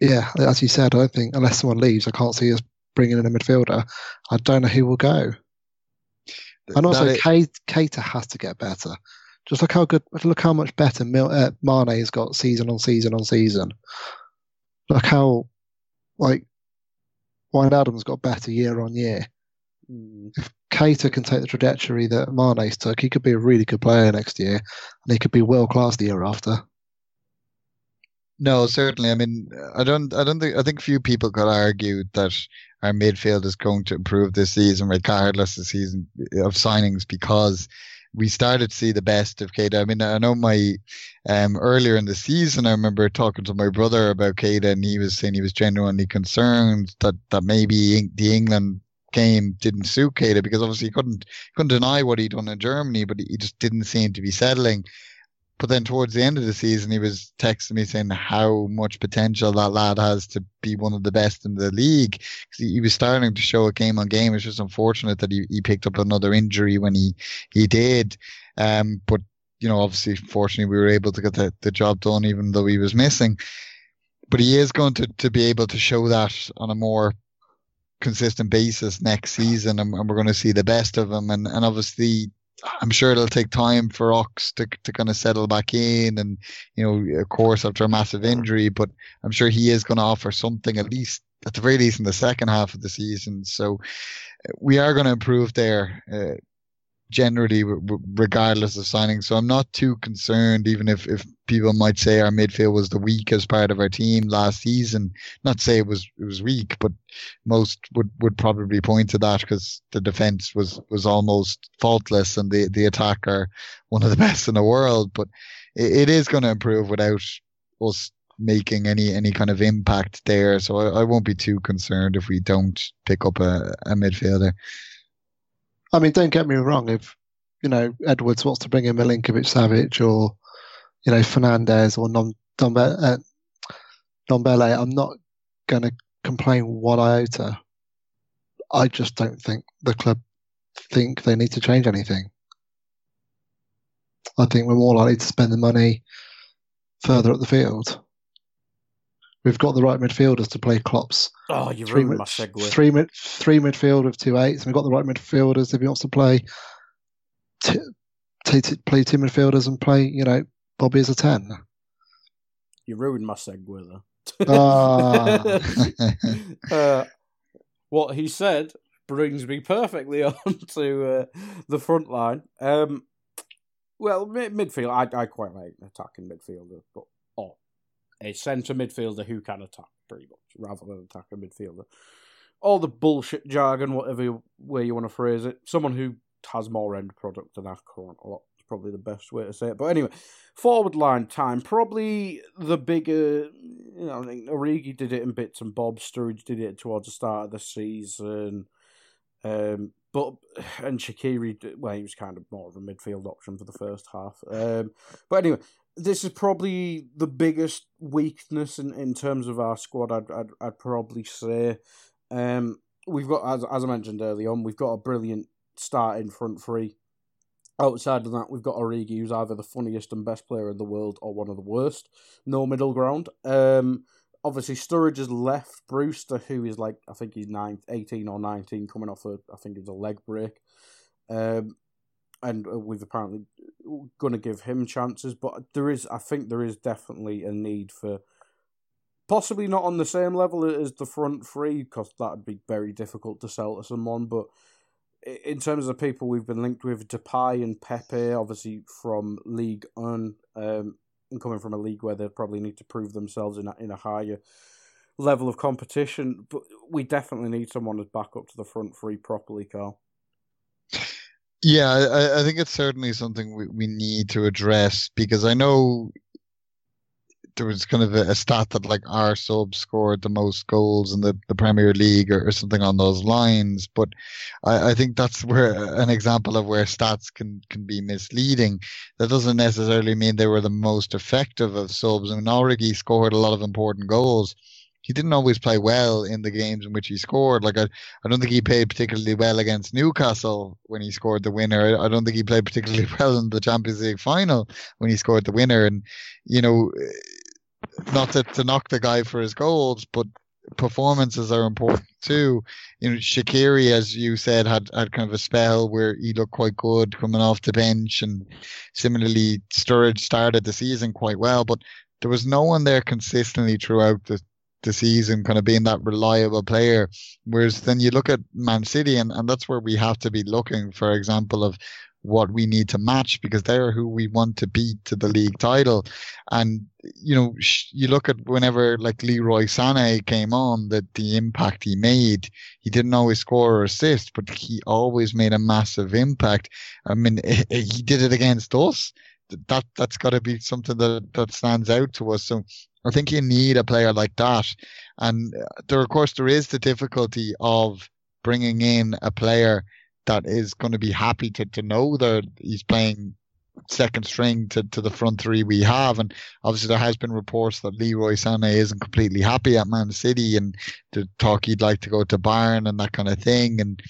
yeah, as you said, I don't think unless someone leaves, I can't see us bringing in a midfielder. I don't know who will go. And also, Kate, Keita has to get better. Just look how good, look how much better Mil, uh, Mane has got season on season on season. Look how, like, Wijnaldum's got better year on year. Mm. Keita can take the trajectory that Mane's took. He could be a really good player next year, and he could be world class the year after. No, certainly. I mean, I don't, I don't think, I think few people could argue that our midfield is going to improve this season, regardless of season of signings, because we started to see the best of Keita. I mean, I know my, um, earlier in the season, I remember talking to my brother about Keita, and he was saying he was genuinely concerned that that maybe the England game didn't suit Keita because obviously he couldn't couldn't deny what he'd done in Germany, but he just didn't seem to be settling. But then towards the end of the season, he was texting me saying how much potential that lad has to be one of the best in the league. he, he was starting to show it game on game. It's just unfortunate that he, he picked up another injury when he, he did. Um, but, you know, obviously, fortunately, we were able to get the, the job done even though he was missing. But he is going to, to be able to show that on a more consistent basis next season and, and we're going to see the best of him. And, and obviously, I'm sure it'll take time for Ox to to kind of settle back in, and you know, of course, after a massive injury. But I'm sure he is going to offer something at least, at the very least, in the second half of the season. So uh, we are going to improve there. Uh, generally regardless of signing. So i'm not too concerned even if if people might say our midfield was the weakest part of our team last season. Not say it was it was weak but most would would probably point to that because the defense was was almost faultless and the the attack are one of the best in the world. But it, it is going to improve without us making any any kind of impact there. So I, I won't be too concerned if we don't pick up a, a midfielder I mean, don't get me wrong. If you know Edwards wants to bring in Milinkovic Savic or you know Fernandes or Nom Dombe- uh, Ndombele, I'm not going to complain one iota. I just don't think the club think they need to change anything. I think we're more likely to spend the money further up the field. We've got the right midfielders to play Klopp's Oh, you three, ruined mid, my segue. three, mid, three midfield with two eights. And we've got the right midfielders if he wants to play t- t- t- play two midfielders and play, you know, Bobby as a 10. You ruined my segue there. Ah. uh, what he said brings me perfectly on to uh, the front line. Um, well, mid- midfield, I, I quite like attacking midfielder, but a centre midfielder who can attack pretty much rather than attack a midfielder. All the bullshit jargon, whatever way you want to phrase it. Someone who has more end product than our current lot is probably the best way to say it. But anyway, forward line time, probably the bigger. You know, I think Origi did it in bits and bobs. Sturridge did it towards the start of the season. Um, but and Shaqiri, well, he was kind of more of a midfield option for the first half. Um, but anyway, this is probably the biggest weakness in, in terms of our squad. I'd I'd, I'd probably say. Um, we've got as as I mentioned early on, we've got a brilliant start in front three. Outside of that, we've got Origi, who's either the funniest and best player in the world or one of the worst. No middle ground. Um, obviously, Sturridge has left. Brewster, who is like, I think he's nine, 18 or 19, coming off a, I think it's a leg break. Um, and uh, we've apparently going to give him chances, but there is, I think there is definitely a need for possibly not on the same level as the front three, because that would be very difficult to sell to someone, but in terms of people we've been linked with, Depay and Pepe, obviously from League One, um, and coming from a league where they probably need to prove themselves in a, in a higher level of competition. But we definitely need someone to back up to the front three properly, Karl. Yeah, I, I think it's certainly something we, we need to address because I know there was kind of a, a stat that like our subs scored the most goals in the, the Premier League or, or something on those lines. But I, I think that's where an example of where stats can, can be misleading. That doesn't necessarily mean they were the most effective of subs. I mean, Origi scored a lot of important goals. He didn't always play well in the games in which he scored. Like I, I don't think he played particularly well against Newcastle when he scored the winner. I, don't think he played particularly well in the Champions League final when he scored the winner. And you know, not to, to knock the guy for his goals, but performances are important too. You know, Shaqiri, as you said, had, had kind of a spell where he looked quite good coming off the bench, and similarly, Sturridge started the season quite well, but there was no one there consistently throughout the, the season, kind of being that reliable player. Whereas then you look at Man City, and, and that's where we have to be looking, for example, of what we need to match because they're who we want to beat to the league title. And, you know, you look at whenever like Leroy Sané came on, that the impact he made, he didn't always score or assist, but he always made a massive impact. I mean, he did it against us. That, that's got to be something that, that stands out to us. So I think you need a player like that. And uh, there, of course, there is the difficulty of bringing in a player that is going to be happy to, to know that he's playing second string to, to the front three we have. And obviously there has been reports that Leroy Sané isn't completely happy at Man City and the talk he'd like to go to Bayern and that kind of thing. And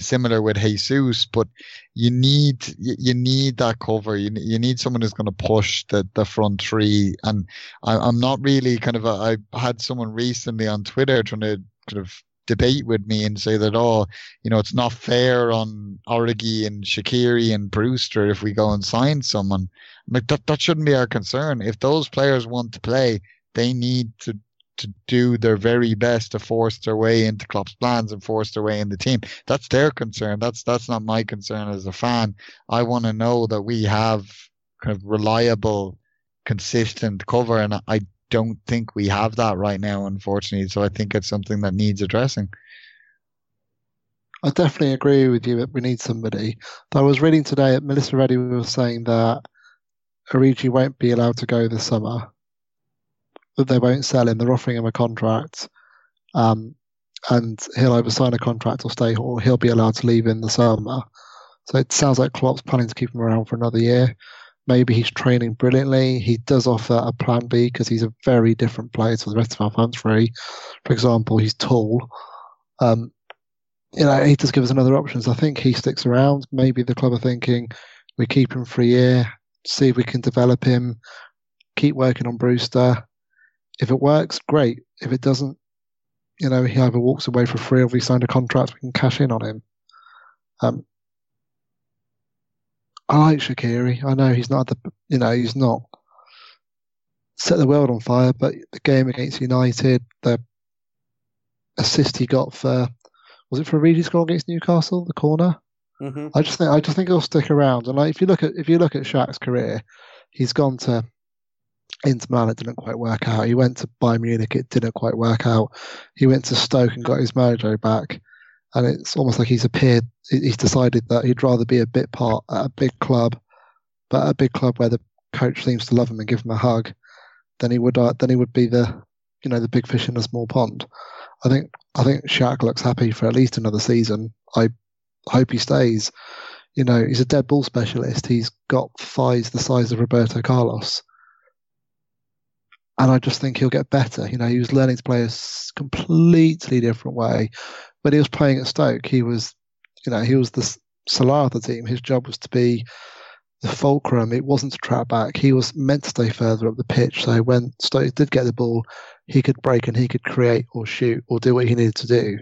similar with Jesus, but you need you need that cover. You you need someone who's going to push the, the front three. And I, I'm not really kind of a, I had someone recently on Twitter trying to kind of debate with me and say that, oh, you know, it's not fair on Origi and Shaqiri and Brewster if we go and sign someone. I'm like that that shouldn't be our concern. If those players want to play, they need to to do their very best to force their way into Klopp's plans and force their way in the team. That's their concern. That's that's not my concern as a fan. I want to know that we have kind of reliable, consistent cover, and I don't think we have that right now, unfortunately. So I think it's something that needs addressing. I definitely agree with you that we need somebody. I was reading today that Melissa Reddy was saying that Origi won't be allowed to go this summer. They won't sell him. They're offering him a contract, um, and he'll either sign a contract or stay, or he'll be allowed to leave in the summer. So it sounds like Klopp's planning to keep him around for another year. Maybe he's training brilliantly. He does offer a plan B because he's a very different player to the rest of our front three. For example, he's tall. Um, you know, he does give us another option. So I think he sticks around. Maybe the club are thinking we keep him for a year, see if we can develop him, keep working on Brewster. If it works, great. If it doesn't, you know, he either walks away for free or we signed a contract, we can cash in on him. Um, I like Shaqiri. I know he's not the, you know, he's not set the world on fire, but the game against United, the assist he got for, was it for Origi score against Newcastle, the corner? Mm-hmm. I just think I just think he'll stick around. And like if you look at if you look at Shaq's career, he's gone to Inter Milan, it didn't quite work out. He went to Bayern Munich, it didn't quite work out. He went to Stoke and got his mojo back and it's almost like he's appeared. He's decided that he'd rather be a bit part at a big club, but a big club where the coach seems to love him and give him a hug, than he would uh, than he would be the you know the big fish in a small pond. I think I think Shaq looks happy for at least another season. I hope he stays. You know, he's a dead ball specialist. He's got thighs the size of Roberto Carlos. And I just think he'll get better. You know, he was learning to play a completely different way when he was playing at Stoke, he was, you know, he was the Salah of the team. His job was to be the fulcrum. It wasn't to trap back. He was meant to stay further up the pitch. So when Stoke did get the ball, he could break and he could create or shoot or do what he needed to do.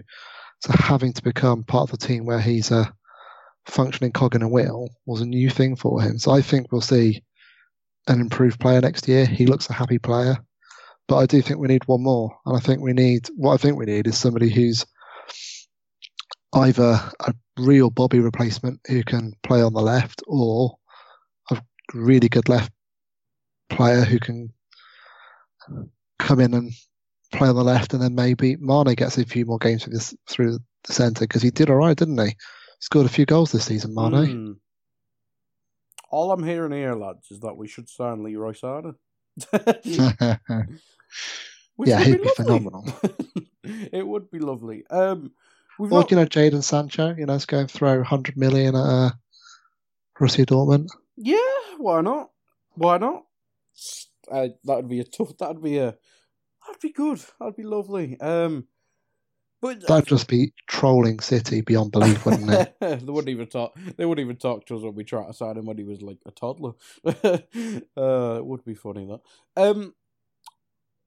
So having to become part of the team where he's a functioning cog in a wheel was a new thing for him. So I think we'll see an improved player next year. He looks a happy player. But I do think we need one more. And I think we need what I think we need is somebody who's either a real Bobby replacement who can play on the left or a really good left player who can come in and play on the left, and then maybe Mane gets a few more games through, this, through the centre because he did all right, didn't he? Scored a few goals this season, Mane. Mm. All I'm hearing here, lads, is that we should sign Leroy Sané. Which Yeah, would he'd be be phenomenal. it would be lovely. Um, we've Or not, you know, Jadon Sancho, you know, let's go and throw 100 million at uh, Borussia Dortmund. yeah, why not? Why not? Uh, that'd be a tough. That'd be a. That'd be good. That'd be lovely. Um, but That'd just be trolling City beyond belief, wouldn't it? they wouldn't even talk. They wouldn't even talk to us when we tried to sign him when he was like a toddler. uh, it would be funny that. Um,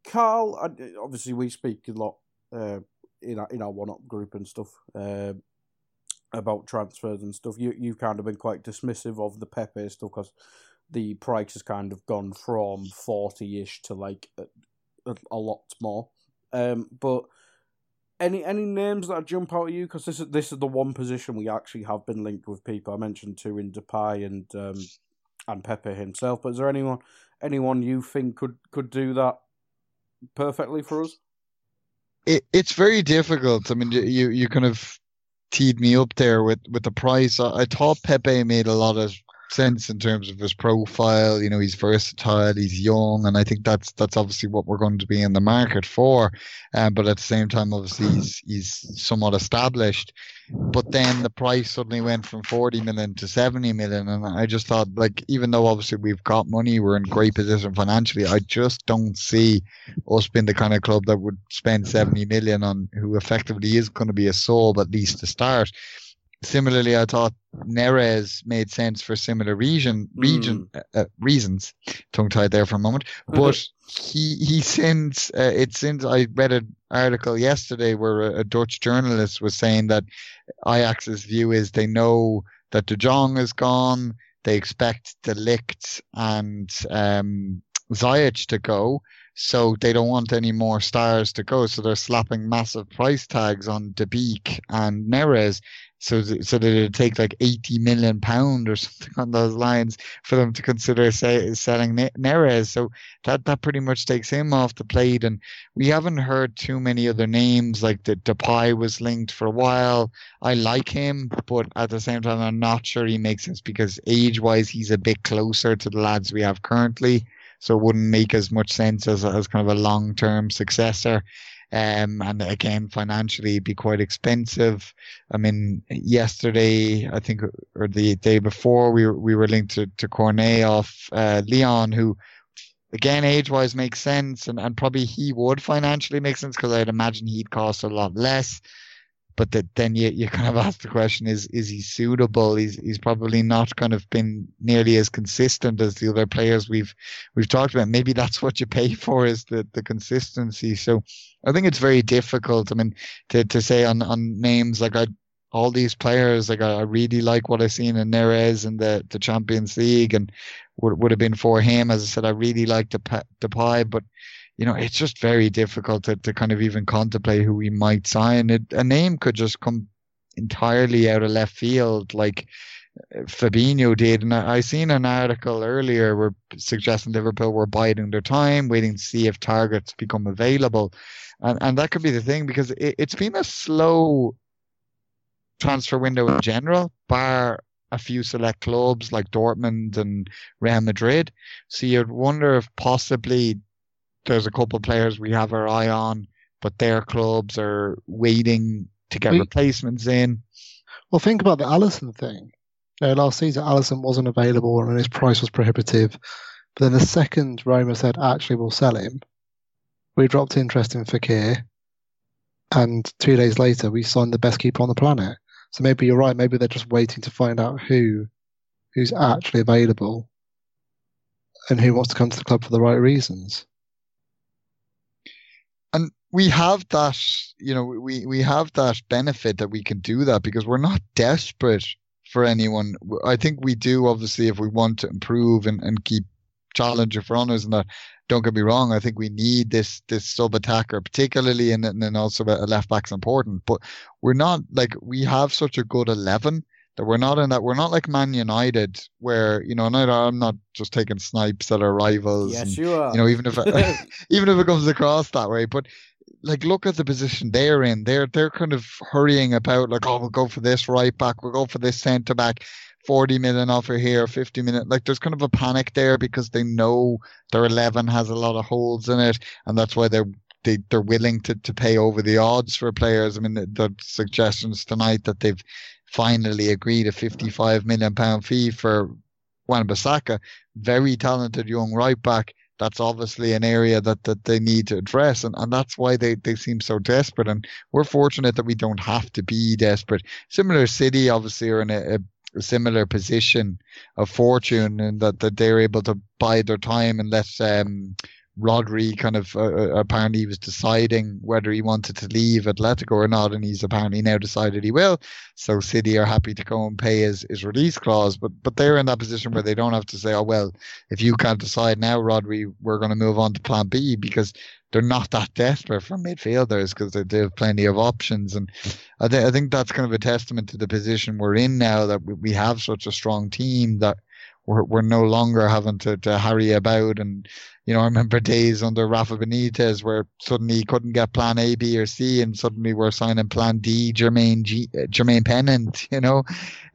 Karl, obviously we speak a lot uh, in our in our one up group and stuff uh, about transfers and stuff. You you've kind of been quite dismissive of the Pepe stuff because the price has kind of gone from forty ish to like a, a, a lot more. Um, but any any names that jump out at you? Because this is this is the one position we actually have been linked with people. I mentioned two in Depay and um, and Pepe himself. But is there anyone anyone you think could could do that perfectly for us? it, it's very difficult. I mean, you- you kind of teed me up there with with the price. I, I thought Pepe made a lot of sense in terms of his profile. You know, he's versatile, he's young, and I think that's that's obviously what we're going to be in the market for. Um, but at the same time, obviously, he's he's somewhat established. But then the price suddenly went from 40 million to 70 million, and I just thought, like, even though obviously we've got money, we're in great position financially, I just don't see us being the kind of club that would spend 70 million on who effectively is going to be a sub at least to start. Similarly, I thought Neres made sense for similar region region uh, uh, reasons. Tongue tied there for a moment, but he he since uh, it since I read an article yesterday where a, a Dutch journalist was saying that Ajax's view is they know that De Jong is gone, they expect De Ligt and um, Ziyech to go, so they don't want any more stars to go. So they're slapping massive price tags on De Beek and Neres. So, so that it'd take like 80 million pound or something on those lines for them to consider say, selling Neres. So that, that pretty much takes him off the plate. And we haven't heard too many other names like the Depay was linked for a while. I like him, but at the same time, I'm not sure he makes sense because age wise, he's a bit closer to the lads we have currently. So it wouldn't make as much sense as, as kind of a long term successor. Um, and again, financially, be quite expensive. I mean, yesterday, I think, or the day before, we were, we were linked to, to Cornet off uh, Lyon, who, again, age wise makes sense. And, and probably he would financially make sense because I'd imagine he'd cost a lot less. But that then you, you kind of ask the question: Is is he suitable? He's he's probably not kind of been nearly as consistent as the other players we've we've talked about. Maybe that's what you pay for is the the consistency. So I think it's very difficult. I mean, to to say on on names like I all these players like I, really like what I've seen in Neres in the the Champions League and would would have been for him. As I said, I really like the Depay, but you know, it's just very difficult to, to kind of even contemplate who we might sign. It, a name could just come entirely out of left field, like uh, Fabinho did. And I, I seen an article earlier where suggesting Liverpool were biding their time, waiting to see if targets become available. And, and that could be the thing because it, it's been a slow transfer window in general, bar a few select clubs like Dortmund and Real Madrid. So you'd wonder if possibly there's a couple of players we have our eye on, but their clubs are waiting to get We- replacements in. Well, think about the Alisson thing. You know, last season, Alisson wasn't available and his price was prohibitive. But then the second Roma said, actually, we'll sell him, we dropped interest in Fekir. And two days later, we signed the best keeper on the planet. So maybe you're right. Maybe they're just waiting to find out who who's actually available and who wants to come to the club for the right reasons. And we have that, you know, we, we have that benefit that we can do that because we're not desperate for anyone. I think we do, obviously, if we want to improve and, and keep challenging for honors and that. Don't get me wrong. I think we need this this sub attacker, particularly, and then also a left back's important. But we're not like we have such a good eleven that we're not in that. We're not like Man United, where you know, and I, I'm not just taking snipes at our rivals. Yes, and, you are. you know, even if it, even if it comes across that way. But like look at the position they're in. They're they're kind of hurrying about like, oh, we'll go for this right back, we'll go for this centre back, forty million offer here, fifty million. Like there's kind of a panic there because they know their eleven has a lot of holes in it, and that's why they're they, they're willing to, to pay over the odds for players. I mean, the, the suggestions tonight that they've finally agreed a 55 million pound fee for Wan-Bissaka, very talented young right back. That's obviously an area that, that they need to address, and, and that's why they, they seem so desperate. And we're fortunate that we don't have to be desperate. Similar City, obviously, are in a, a similar position of fortune and that, that they're able to bide their time and let um, Rodri kind of uh, uh, apparently he was deciding whether he wanted to leave Atletico or not, and he's apparently now decided he will. So City are happy to go and pay his, his release clause, but but they're in that position where they don't have to say, oh well, if you can't decide now, Rodri, we're going to move on to Plan B because they're not that desperate for midfielders because they, they have plenty of options, and I, th- I think that's kind of a testament to the position we're in now that we, we have such a strong team that we're, we're no longer having to, to harry about and you know, I remember days under Rafa Benitez where suddenly he couldn't get plan A, B, or C, and suddenly we're signing plan D, Jermaine G, Jermaine Pennant, you know.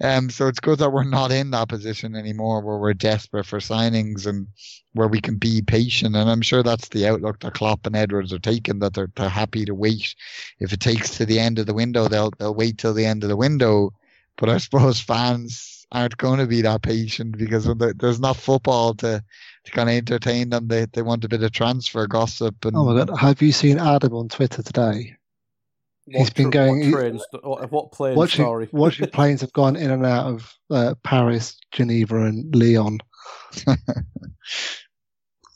Um, so it's good that we're not in that position anymore where we're desperate for signings and where we can be patient. And I'm sure that's the outlook that Klopp and Edwards are taking, that they're, they're happy to wait. If it takes to the end of the window, they'll, they'll wait till the end of the window. But I suppose fans aren't going to be that patient because there's not football to to kind of entertain them. They they want a bit of transfer gossip. And oh my god, have you seen Adam on Twitter today? What He's been going- What, trains, what, what plane? Watching, sorry. watching planes have gone in and out of uh, Paris, Geneva, and Lyon.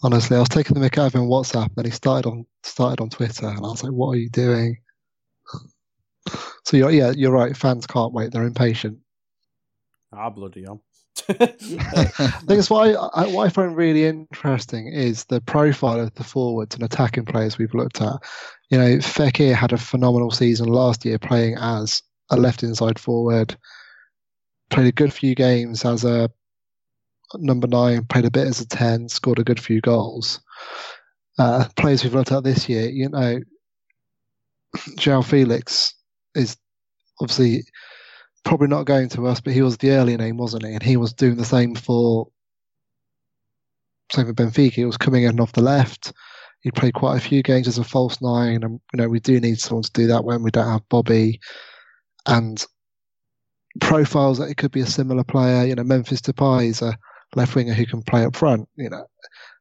Honestly, I was taking the mick out of him on WhatsApp, and he started on started on Twitter, and I was like, "What are you doing?" So you're, yeah, you're right. Fans can't wait; they're impatient. ah, bloody hell. I think it's what I, what I find really interesting is the profile of the forwards and attacking players we've looked at. You know, Fekir had a phenomenal season last year playing as a left inside forward. Played a good few games as a number nine. Played a bit as a ten. Scored a good few goals. Uh, players we've looked at this year, you know, João Felix is obviously probably not going to us, but he was the early name, wasn't he? And he was doing the same for same for Benfica. He was coming in off the left. He played quite a few games as a false nine, and you know we do need someone to do that when we don't have Bobby. And profiles that it could be a similar player. You know, Memphis Depay is a left winger who can play up front. You know,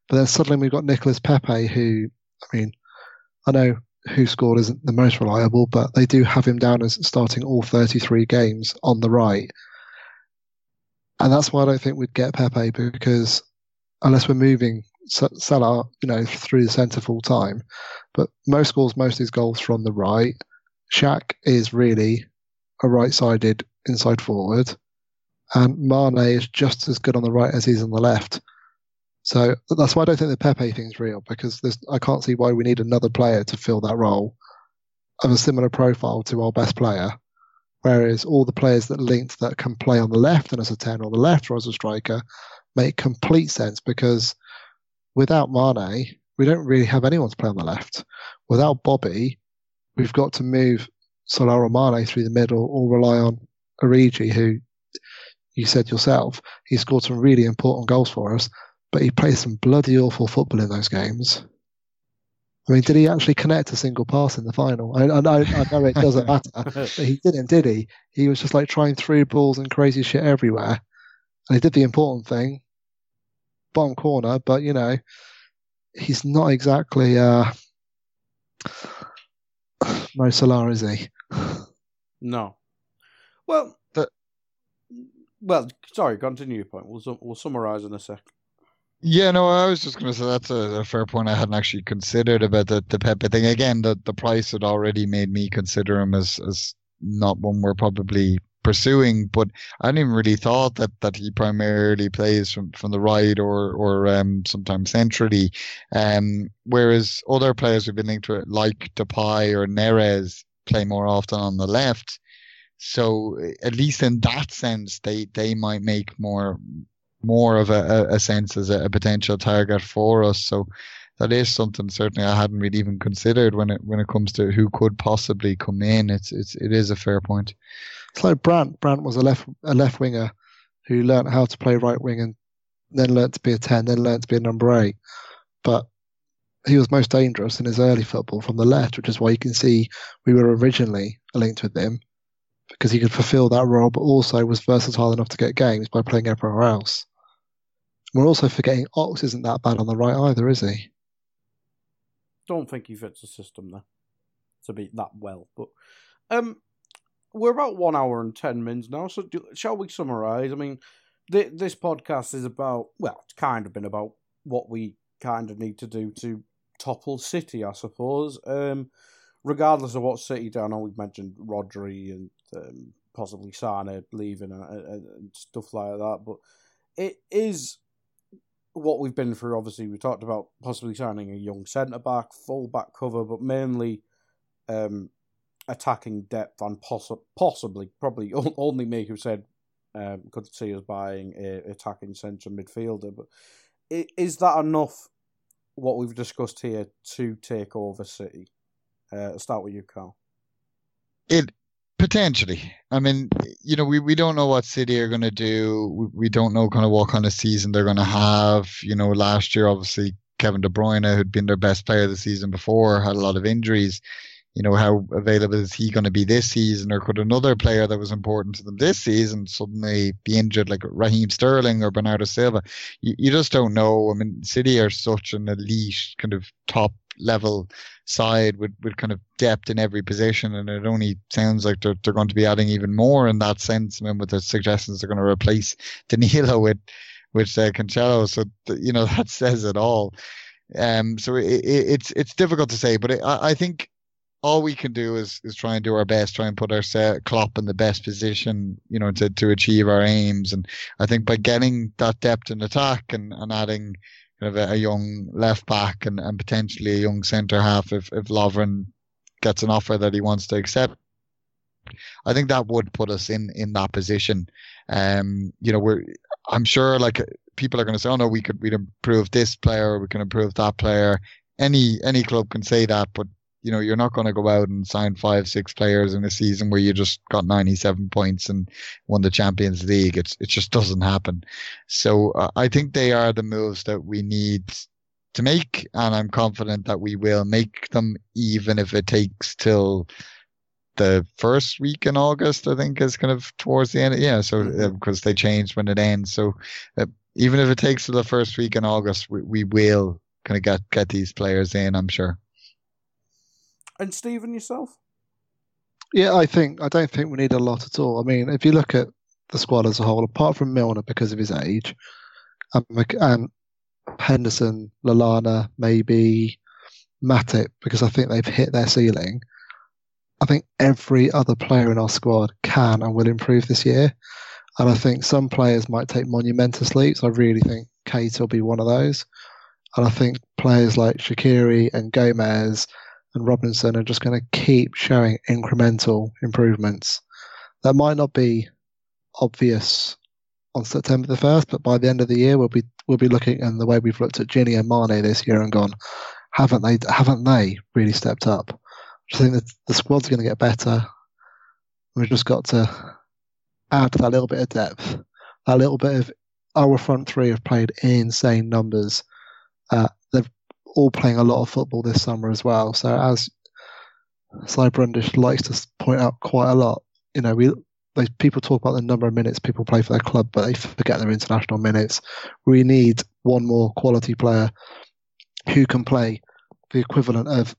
but then suddenly we've got Nicolas Pepe, who I mean, I know WhoScored isn't the most reliable, but they do have him down as starting all 33 games on the right. And that's why I don't think we'd get Pepe because unless we're moving Salah, you know, through the centre full time, but most scores most of his goals from the right. Shaq is really a right-sided inside forward, and Mane is just as good on the right as he's on the left. So that's why I don't think the Pepe thing's real because I can't see why we need another player to fill that role of a similar profile to our best player. Whereas all the players that linked that can play on the left and as a 10 or the left or as a striker make complete sense because without Mane, we don't really have anyone to play on the left. Without Bobby, we've got to move Salah or Mane through the middle or rely on Origi, who you said yourself, he scored some really important goals for us but he played some bloody awful football in those games. I mean, did he actually connect a single pass in the final? I, I, know, I know it doesn't matter, but he didn't, did he? He was just like trying through balls and crazy shit everywhere. And he did the important thing, bottom corner, but you know, he's not exactly uh, Mo Salah, is he? No. Well, The- well, sorry. Continue your point. We'll we'll summarize in a sec. Yeah, no, I was just going to say that's a, a fair point. I hadn't actually considered about the, the Pepe thing. Again, the, the price had already made me consider him as, as not one we're probably pursuing, but I hadn't even really thought that, that he primarily plays from, from the right or, or um, sometimes centrally. Um, whereas other players who've been linked to like Depay or Neres, play more often on the left. So at least in that sense, they, they might make more more of a, a, sense as a, a potential target for us. So that is something certainly I hadn't really even considered when it when it comes to who could possibly come in. It's it's it is a fair point. It's like Brandt. Brandt was a left a left winger who learnt how to play right wing and then learnt to be a ten, then learnt to be a number eight. But he was most dangerous in his early football from the left, which is why you can see we were originally linked with him because he could fulfill that role, but also was versatile enough to get games by playing everywhere else. We're also forgetting Ox isn't that bad on the right either, is he? Don't think he fits the system there to be that well. But um, we're about one hour and ten minutes now. So do, shall we summarise? I mean, th- this podcast is about well, it's kind of been about what we kind of need to do to topple City, I suppose. Um, regardless of what City do, I know we've mentioned Rodri and um, possibly Sane leaving and, and stuff like that, but it is what we've been through. Obviously, we talked about possibly signing a young centre back, full back cover, but mainly um, attacking depth and poss- possibly, probably only me who said um, could see us buying a attacking centre midfielder. But is that enough? What we've discussed here to take over City. Uh, start with you, Karl. It potentially. I mean, you know, we, we don't know what City are going to do. We, we don't know kind of what kind of season they're going to have. You know, last year, obviously, Kevin De Bruyne, who'd been their best player the season before, had a lot of injuries you know, how available is he going to be this season, or could another player that was important to them this season suddenly be injured, like Raheem Sterling or Bernardo Silva? You, you just don't know. I mean, City are such an elite kind of top level side with, with kind of depth in every position, and it only sounds like they're, they're going to be adding even more in that sense. I mean, with the suggestions they're going to replace Danilo with with uh, Cancelo, so th- you know that says it all. Um, so it, it, it's it's difficult to say, but it, I, I think all we can do is is try and do our best, try and put our set, Klopp in the best position, you know, to, to achieve our aims. And I think by getting that depth in attack and, and adding kind of a, a young left back and, and potentially a young centre half if, if Lovren gets an offer that he wants to accept, I think that would put us in, in that position. Um, you know, we're, I'm sure like people are going to say, oh no, we could, we'd improve this player, we can improve that player. Any, any club can say that, but you know, you're not going to go out and sign five, six players in a season where you just got 97 points and won the Champions League. It's, it just doesn't happen. So uh, I think they are the moves that we need to make. And I'm confident that we will make them, even if it takes till the first week in August, I think is kind of towards the end. Yeah. So, uh, because they change when it ends. So, uh, even if it takes to the first week in August, we, we will kind of get, get these players in, I'm sure. And Stephen, yourself? Yeah, I think I don't think we need a lot at all. I mean, if you look at the squad as a whole, apart from Milner because of his age, and, and Henderson, Lallana, maybe Matip because I think they've hit their ceiling. I think every other player in our squad can and will improve this year. And I think some players might take monumental leaps. I really think Keita will be one of those. And I think players like Shaqiri and Gomez and Robertson are just going to keep showing incremental improvements. That might not be obvious on September the first, but by the end of the year, we'll be we'll be looking and the way we've looked at Gini and Mane this year and gone, haven't they? Haven't they really stepped up? I think that the squad's going to get better. We've just got to add that little bit of depth, that little bit of our front three have played insane numbers. Uh, all playing a lot of football this summer as well. So as Sly Brundish likes to point out quite a lot, you know, we they, people talk about the number of minutes people play for their club, but they forget their international minutes. We need one more quality player who can play the equivalent of,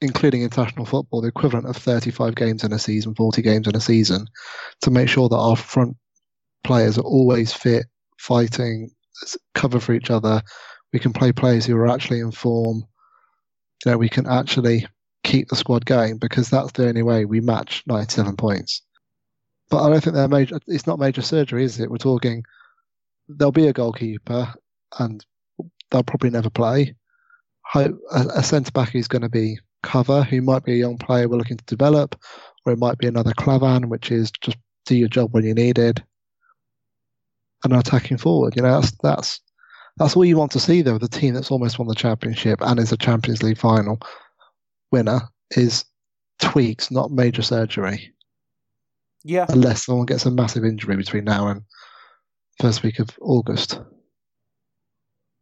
including international football, the equivalent of 35 games in a season, 40 games in a season, to make sure that our front players are always fit, fighting, cover for each other, we can play players who are actually in form. You know, we can actually keep the squad going because that's the only way we match 97 points. But I don't think they're major. It's not major surgery, is it? We're talking. There'll be a goalkeeper, and they'll probably never play. A, a centre back is going to be cover, who might be a young player we're looking to develop, or it might be another Klavan, which is just do your job when you need it. And attacking forward, you know, that's that's That's all you want to see, though. The team that's almost won the championship and is a Champions League final winner is tweaks, not major surgery, Yeah, unless someone gets a massive injury between now and first week of August.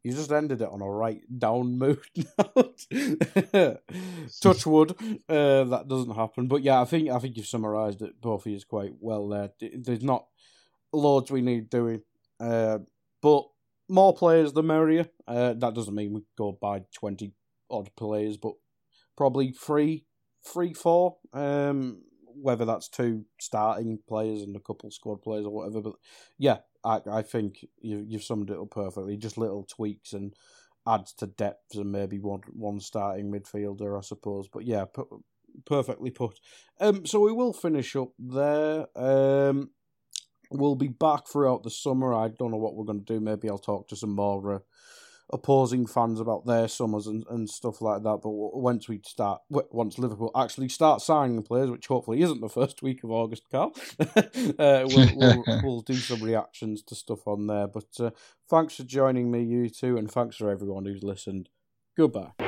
you just ended it on a right down mood. Touch wood, uh, that doesn't happen. But yeah, I think I think you've summarised it both of you quite well there. There's not loads we need doing, uh, but more players the merrier. Uh, that doesn't mean we go by twenty odd players, but probably three, three, four. Um, whether that's two starting players and a couple squad players or whatever. But yeah, I I think you you've summed it up perfectly. Just little tweaks and adds to depth and maybe one one starting midfielder, I suppose. But yeah, per- perfectly put. Um, so we will finish up there. Um, we'll be back throughout the summer. I don't know what we're going to do. Maybe I'll talk to some more uh, opposing fans about their summers and, and stuff like that. But once we start, once Liverpool actually start signing players, which hopefully isn't the first week of August, Karl, uh, we'll, we'll, we'll do some reactions to stuff on there. But uh, thanks for joining me, you two, and thanks for everyone who's listened. Goodbye.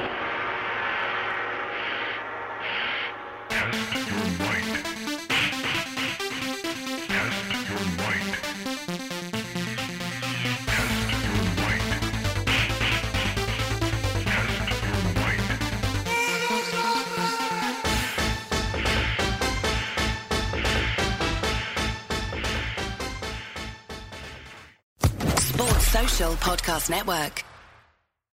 Podcast Network.